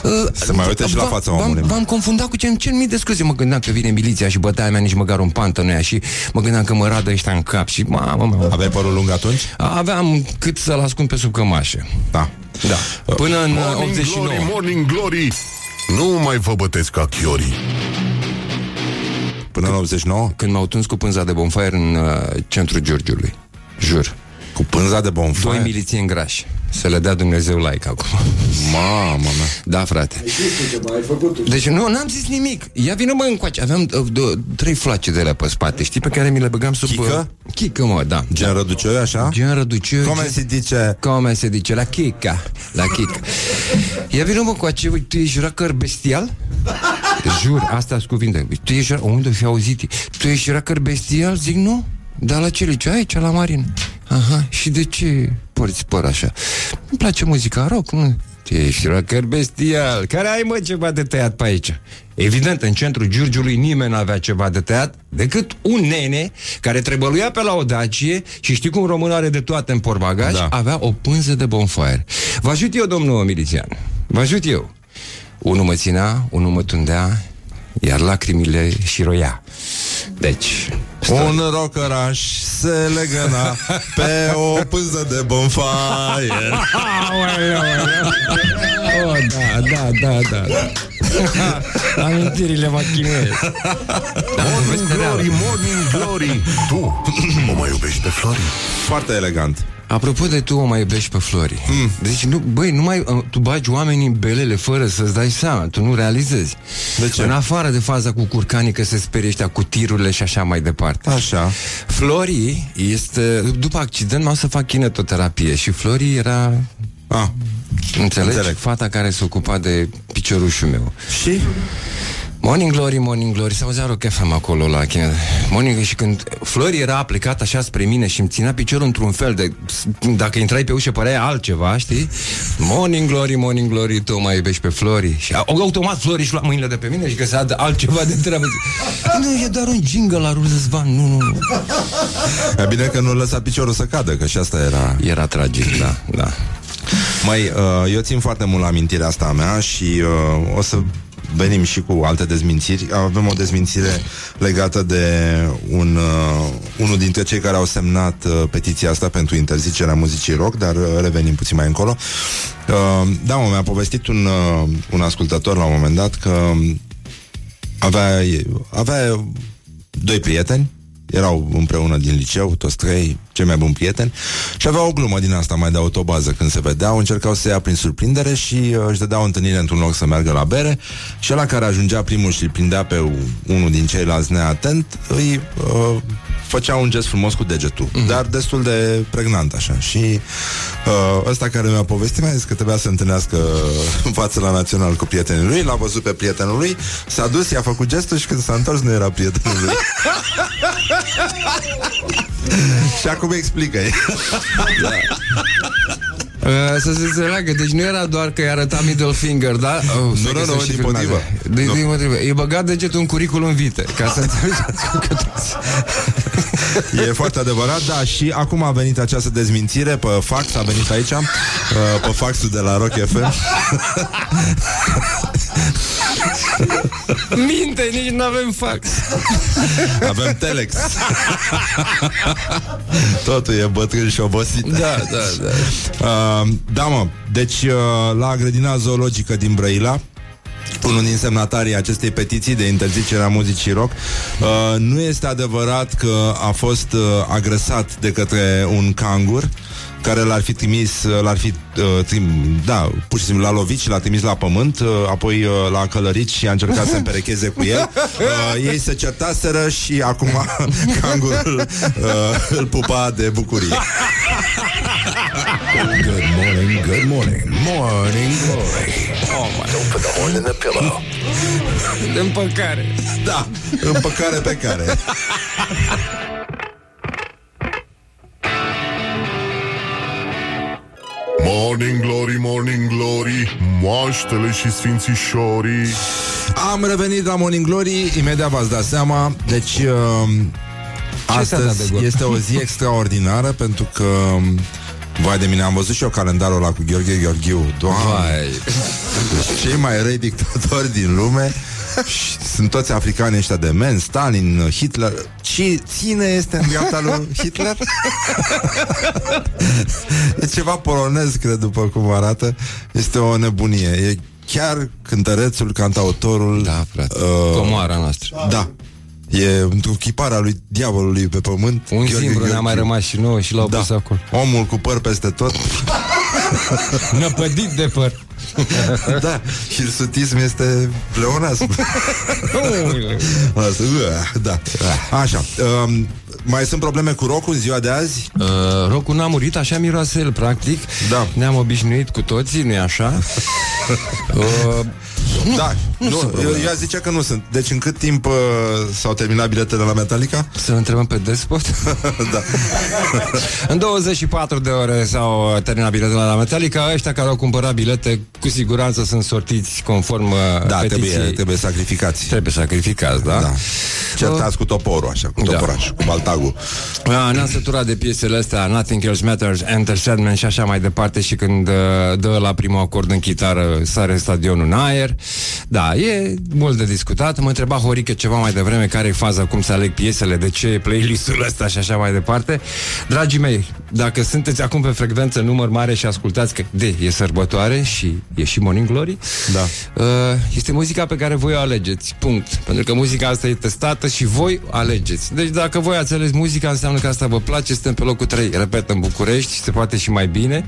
uh, Se mai uite și la v- fața v-am- omului. V-am confundat cu ce îmi cer mii de scuze Mă gândeam că vine miliția și bătaia mea nici măcar un pantă nu ia Și mă gândeam că mă radă ăștia în cap Și mamă, mamă Aveai părul lung atunci? Aveam cât să-l ascund pe sub cămașă Da. Da, până în uh, Morning 89 glory, morning glory Nu mai vă bătesc ca chiorii Până în 89? Când m-au tuns cu pânza de bonfire în uh, centrul Giurgiului. Jur. Cu pânza de bonfire? Doi milițieni grași. Să le dea Dumnezeu like acum. Mamă mea. Da, frate. ai făcut Deci nu, n-am zis nimic. Ia vină mă încoace. Aveam uh, d- trei flace de alea pe spate, știi, pe care mi le băgam sub... Chică? uh, Chică, mă, da. Gen răducioi, așa? Gen răducioi. Cum gen- se zice? Cum se zice? La chica. La chica. Ia vină mă cu ce, tu ești racăr bestial? Jur, astea sunt cuvinte. Tu ești, unde fi auzit? Tu ești racăr bestial? Zic, nu. Dar la ce lice? Aici, la Marin. Aha, și de ce porți păr așa? Îmi place muzica rock, nu? Tu ești rocker bestial. Care ai, mă, ceva de tăiat pe aici? Evident, în centrul Giurgiului nimeni nu avea ceva de tăiat decât un nene care trebăluia pe la o dacie și știi cum românul are de toate în porbagaj, Da. avea o pânză de bonfire. Vă ajut eu, domnul milițian. Vă ajut eu. Unul mă ținea, unul mă tundea, iar lacrimile și roia. Deci, Un rocăraș se legăna pe o pânză de bonfire. Oh, da, da, da, da, da. Amintirile mă chinuiesc. Da, Morning glory, morning glory Tu o mai iubești pe Flori? Foarte elegant. Apropo de tu o mai iubești pe Flori Hmm. Deci nu, băi, nu mai uh, Tu bagi oamenii în belele fără să-ți dai seama Tu nu realizezi De ce? În afară de faza cu curcanii Că se sperie ăștia cu tirurile și așa mai departe Așa. Flori este După accident m-am să fac kinetoterapie Și Flori era Ah. Înțelegi? Înțeleg. Fata care se ocupa de piciorușul meu Și? Morning Glory, Morning Glory S-auzea Rock FM acolo la chine. Morning și când Flori era aplicat așa spre mine și îmi ținea piciorul într-un fel de... Dacă intrai pe ușă părea altceva, știi? Morning Glory, Morning Glory, tu mai iubești pe Flori Și au- automat Flori și lua mâinile de pe mine și găsea de altceva de treabă Nu, e doar un jingle la Ruzăzvan, nu, nu, nu E bine că nu lăsa piciorul să cadă, că și asta era... Era tragic, da, da Mai, uh, eu țin foarte mult la amintirea asta a mea și uh, o să venim și cu alte dezmințiri. Avem o dezmințire legată de un, uh, unul dintre cei care au semnat uh, petiția asta pentru interzicerea muzicii rock, dar uh, revenim puțin mai încolo. Uh, da, mă, mi-a povestit un, uh, un ascultător la un moment dat că avea, avea doi prieteni erau împreună din liceu, toți trei, cei mai buni prieteni, și aveau o glumă din asta mai de autobază când se vedeau, încercau să ia prin surprindere și uh, își dădeau întâlnire într-un loc să meargă la bere. Și ăla care ajungea primul și îl prindea pe u- unul din ceilalți neatent, îi uh, făcea un gest frumos cu degetul, mm-hmm. dar destul de pregnant așa. Și uh, ăsta care mi-a povestit mi-a zis că trebuia să se întâlnească în față la național cu prietenul lui, l-a văzut pe prietenul lui, s-a dus, i-a făcut gestul și când s-a întors nu era prietenul lui. și acum explică Uh, să se înțeleagă, deci nu era doar că i arăta middle finger, da? Oh, stai nu, că nu, se și din filmează. potrivă. Din, Nu. din potrivă. E băgat degetul în curriculum vitae, ca să înțelegeți că toți... E foarte adevărat, da, și acum a venit această dezmințire pe fax, a venit aici, uh, pe faxul de la Rock FM. Minte, nici nu avem fax. Avem telex. Totul e bătrân și obosit. Da, da, da. Uh, da, mă. Deci, uh, la grădina zoologică din Brăila, unul din semnatarii acestei petiții de interzicere a muzicii rock, uh, nu este adevărat că a fost uh, agresat de către un cangur care l-ar fi trimis, uh, l-ar fi, uh, trim, da, pur și simplu l-a lovit și l-a trimis la pământ, uh, apoi uh, l-a călărit și a încercat să împerecheze cu el. Uh, ei se certaseră și acum cangurul uh, îl pupa de bucurie. Good morning, good morning, morning glory. Oh my. Don't put the horn in the pillow. Împăcare. Da, împăcare pe care. Morning glory, morning glory Moaștele și sfințișorii Am revenit la Morning Glory, imediat v-ați dat seama. Deci, uh, ți-a dat de astăzi gol? este o zi extraordinară pentru că um, Vai de mine, am văzut și eu calendarul ăla cu Gheorghe Gheorghiu Doamne, Vai. deci cei mai răi dictatori din lume și sunt toți africani ăștia de men Stalin, Hitler Și cine este în dreapta lui Hitler? e ceva polonez, cred, după cum arată Este o nebunie E chiar cântărețul, cantautorul Da, frate. uh, Comoara noastră. Da E într-o chipara lui diavolului pe pământ Un Gheorghe simbru ne-a mai Gheorghiu. rămas și nouă și l-au da. pus acolo. Omul cu păr peste tot Năpădit de păr. Da, hirsutism este pleonasm Asta, ua, Da, așa um, Mai sunt probleme cu rocul în ziua de azi? Uh, rocul n-a murit, așa miroase el, practic. Da. Ne-am obișnuit cu toții, nu-i așa? uh, da, nu, nu eu, eu aș zice că nu sunt Deci în cât timp uh, s-au terminat biletele la Metallica? să întrebăm pe despot. da. În 24 de ore s-au uh, terminat biletele la Metallica. Ăștia care au cumpărat bilete, cu siguranță sunt sortiți conform uh, Da, petiției. trebuie, trebuie sacrificați Trebuie sacrificați, da? Da. Certați cu toporul, așa, cu Da. toporaș, cu baltagul Da, ne-am săturat de piesele astea Nothing Else Matters, Enter Sandman și așa mai departe Și când uh, dă la primul acord în chitară Sare stadionul în aer Da, e mult de discutat. Mă întreba Horică ceva mai devreme Care e faza, cum să aleg piesele De ce e playlistul ăsta și așa mai departe. Dragii mei, dacă sunteți acum pe frecvență Număr mare și ascultați că de, e sărbătoare Și e și Morning Glory Da. uh, Este muzica pe care voi o alegeți Punct, pentru că muzica asta e testată Și voi o alegeți. Deci dacă voi ați ales muzica Înseamnă că asta vă place, suntem pe locul 3 Repet, în București, se poate și mai bine.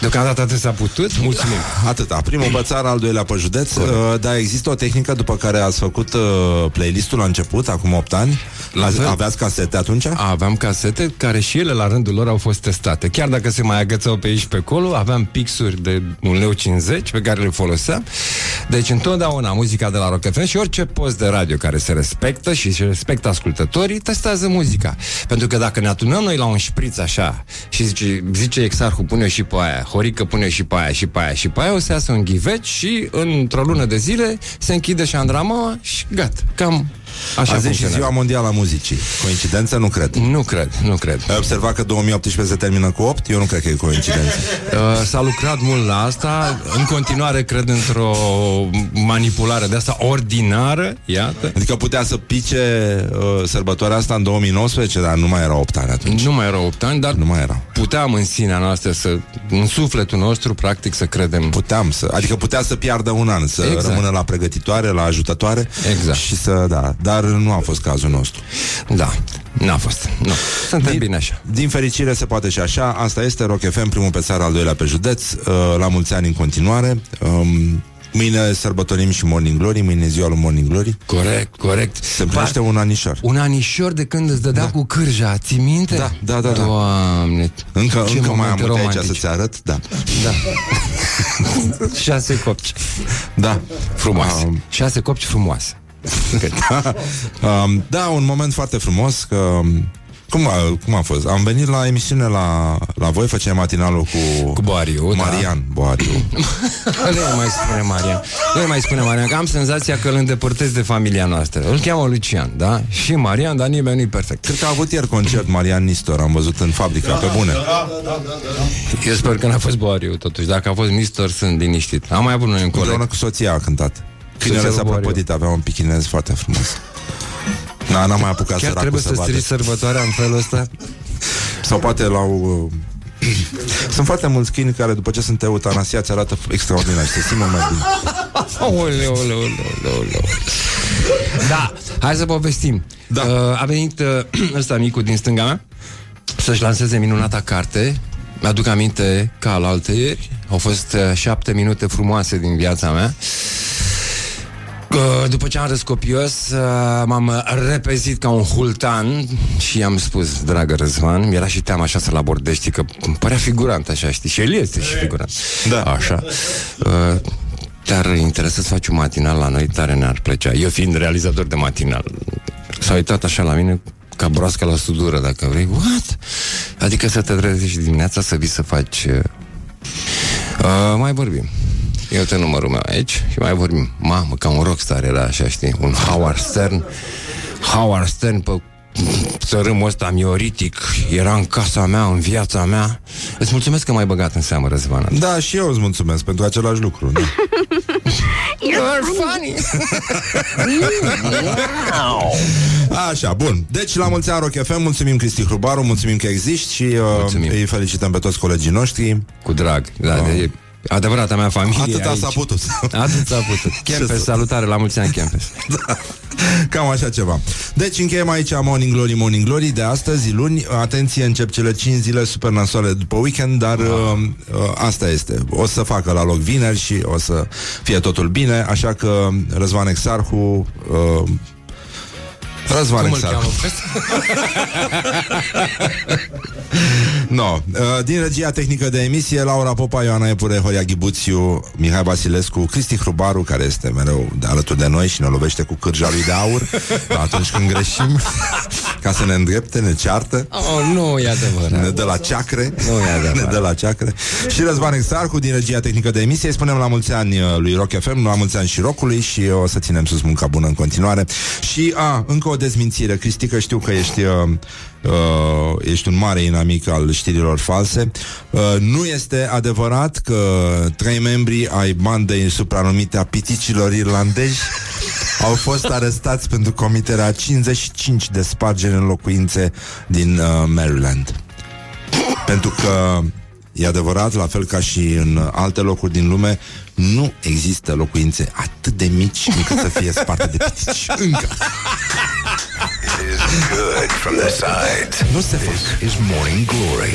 Deocamdată atât s-a putut. Mulțumim. Atâta, primul pe țară, al doilea pe județ uh, Dar există o tehnică după care ați făcut uh, playlistul la început, acum 8 ani. La fel. Aveați casete atunci? Aveam casete care și ele la rândul lor au fost testate. Chiar dacă se mai agățau pe aici pe acolo Aveam pixuri de 1,50 leu pe care le foloseam. Deci întotdeauna muzica de la Rock FM Și orice post de radio care se respectă Și se respectă ascultătorii Testează muzica. Pentru că dacă ne adunăm noi la un șpriț așa Și zice, zice Exarhul pune și pe aia Horică pune și pe aia și pe aia și pe aia O să iasă un ghiveci și într-o lună de zile Se închide și Andramaua și gata. Cam așa Azi e și funcționează. ziua mondială a muzicii Coincidență? Nu cred Nu cred, nu cred Ai observat că 2018 se termină cu 8? Eu nu cred că e coincidență Uh, s-a lucrat mult la asta În continuare cred într-o manipulare de asta ordinară Iată Adică putea să pice uh, sărbătoarea asta în 2019 Dar nu mai erau 8 ani atunci Nu mai erau 8 ani, dar Nu mai erau puteam în sinea noastră să, în sufletul nostru, practic, să credem. Puteam să, adică putea să piardă un an Să Exact. rămână la pregătitoare, la ajutătoare Exact. Și să, da, dar nu a fost cazul nostru Da, n-a fost. Nu. Suntem bine așa. Din fericire se poate și așa Asta este Rock FM, primul pe țară, al doilea pe județ uh, La mulți ani în continuare um, Mâine sărbătorim și Morning Glory Mâine e ziua lui Morning Glory Corect, corect. Se împlinește un anișor Un anișor de când îți dădea da. cu cârja, ți minte? Da, da, da, da. Doamne, Încă, ce încă mai am momente multe aici romantice. să-ți arăt Da, Da. Șase copci. da. Frumoase. Um, Șase copci frumoase. um, Da, un moment foarte frumos că um, cum a, cum a fost? Am venit la emisiune la, la voi, făceam matinalul cu, Cu Boariu, da. Marian Boariu. Nu mai spune Marian. Nu mai spune Marian, că am senzația că îl îndepărtez de familia noastră. Îl cheamă Lucian, da? Și Marian, dar nimeni nu-i perfect. Cred că a avut ieri concert Marian Nistor, am văzut în fabrica, pe bune. Eu sper că n-a fost Boariu, totuși. Dacă a fost Nistor, sunt liniștit. Am mai avut noi un coleg. Împreună cu soția a cântat. Câinele Să-ți s-a ia Wario. prăpădit, avea un pichinez foarte frumos. Da, n-am mai apucat Chiar săracul trebuie să să vadă. strici sărbătoarea în felul ăsta? Sau poate l-au... uh, Sunt foarte mulți câini care după ce sunt eutanasiați arată extraordinar și se simt mult mai bine. Oleu, oleu, oleu, oleu, oleu. Da, hai să povestim. Da. Uh, a venit uh, ăsta micul din stânga mea să-și lanseze minunata carte. Mi-aduc aminte ca la alte ieri. Au fost uh, șapte minute frumoase din viața mea. Uh, După ce am râs copios, uh, m-am repezit ca un hultan și i-am spus, dragă Răzvan, era și teama așa să-l abordez, știi, că îmi părea figurant așa, știi, și el este și figurant. Da. Așa. Uh, Te-ar interesa să faci un matinal la noi, tare ne-ar plăcea. Eu fiind realizator de matinal, s-a uitat așa la mine ca broasca la sudură, dacă vrei. What? Adică să te trezești dimineața să vii să faci... Uh, uh, mai vorbim. Eu te numărul meu aici și mai vorbim. Mamă, ca un rockstar era așa, știi? Un Howard Stern. Howard Stern pe țărâmul ăsta mioritic era în casa mea, în viața mea. Îți mulțumesc că m-ai băgat în seamă, Răzvan. Da, și eu îți mulțumesc pentru același lucru. Da. You're funny. Așa, bun. Deci, la mulți ani Rock FM, mulțumim Cristi Hrubaru, mulțumim că existi și uh, Mulțumim. îi felicităm pe toți colegii noștri. Cu drag. Da, Oh. de, adevărata mea familie Atâta aici. s-a putut. Atât s-a putut. Ce Campus, să- salutare, la mulți ani, Campus. Da. Cam așa ceva. Deci încheiem aici Morning Glory, Morning Glory de astăzi, luni. Atenție, încep cele 5 zile super nasoale după weekend, dar uh, uh, asta este. O să facă la loc vineri și o să fie totul bine, așa că Răzvan Exarhu... Uh, Răzvan Cum îl Exarhu. cheamă? No. Uh, din regia tehnică de emisie, Laura Popa, Ioana Epure, Horia Ghibuțiu, Mihai Basilescu, Cristi Hrubaru, care este mereu de alături de noi și ne lovește cu cârja lui de aur atunci când greșim, ca să ne îndrepte, ne ceartă. Oh, nu e adevărat. Ne dă la ceacre Nu e adevărat. Ne dă la ceacre Și Răzvan Exarcu din regia tehnică de emisie Îi spunem la mulți ani uh, lui Rock FM La mulți ani și Rockului Și o să ținem sus munca bună în continuare Și, a, încă o dezmințire Cristi, că știu că ești uh, Uh, ești un mare inamic al știrilor false. Uh, nu este adevărat că trei membri ai bandei supranumite a piticilor irlandezi au fost arestați pentru comiterea a 55 de spargeri în locuințe din uh, Maryland. Pentru că e adevărat, la fel ca și în alte locuri din lume, nu există locuințe atât de mici încât să fie sparte de pitici. Încă. Is good from the side. This is Morning Glory.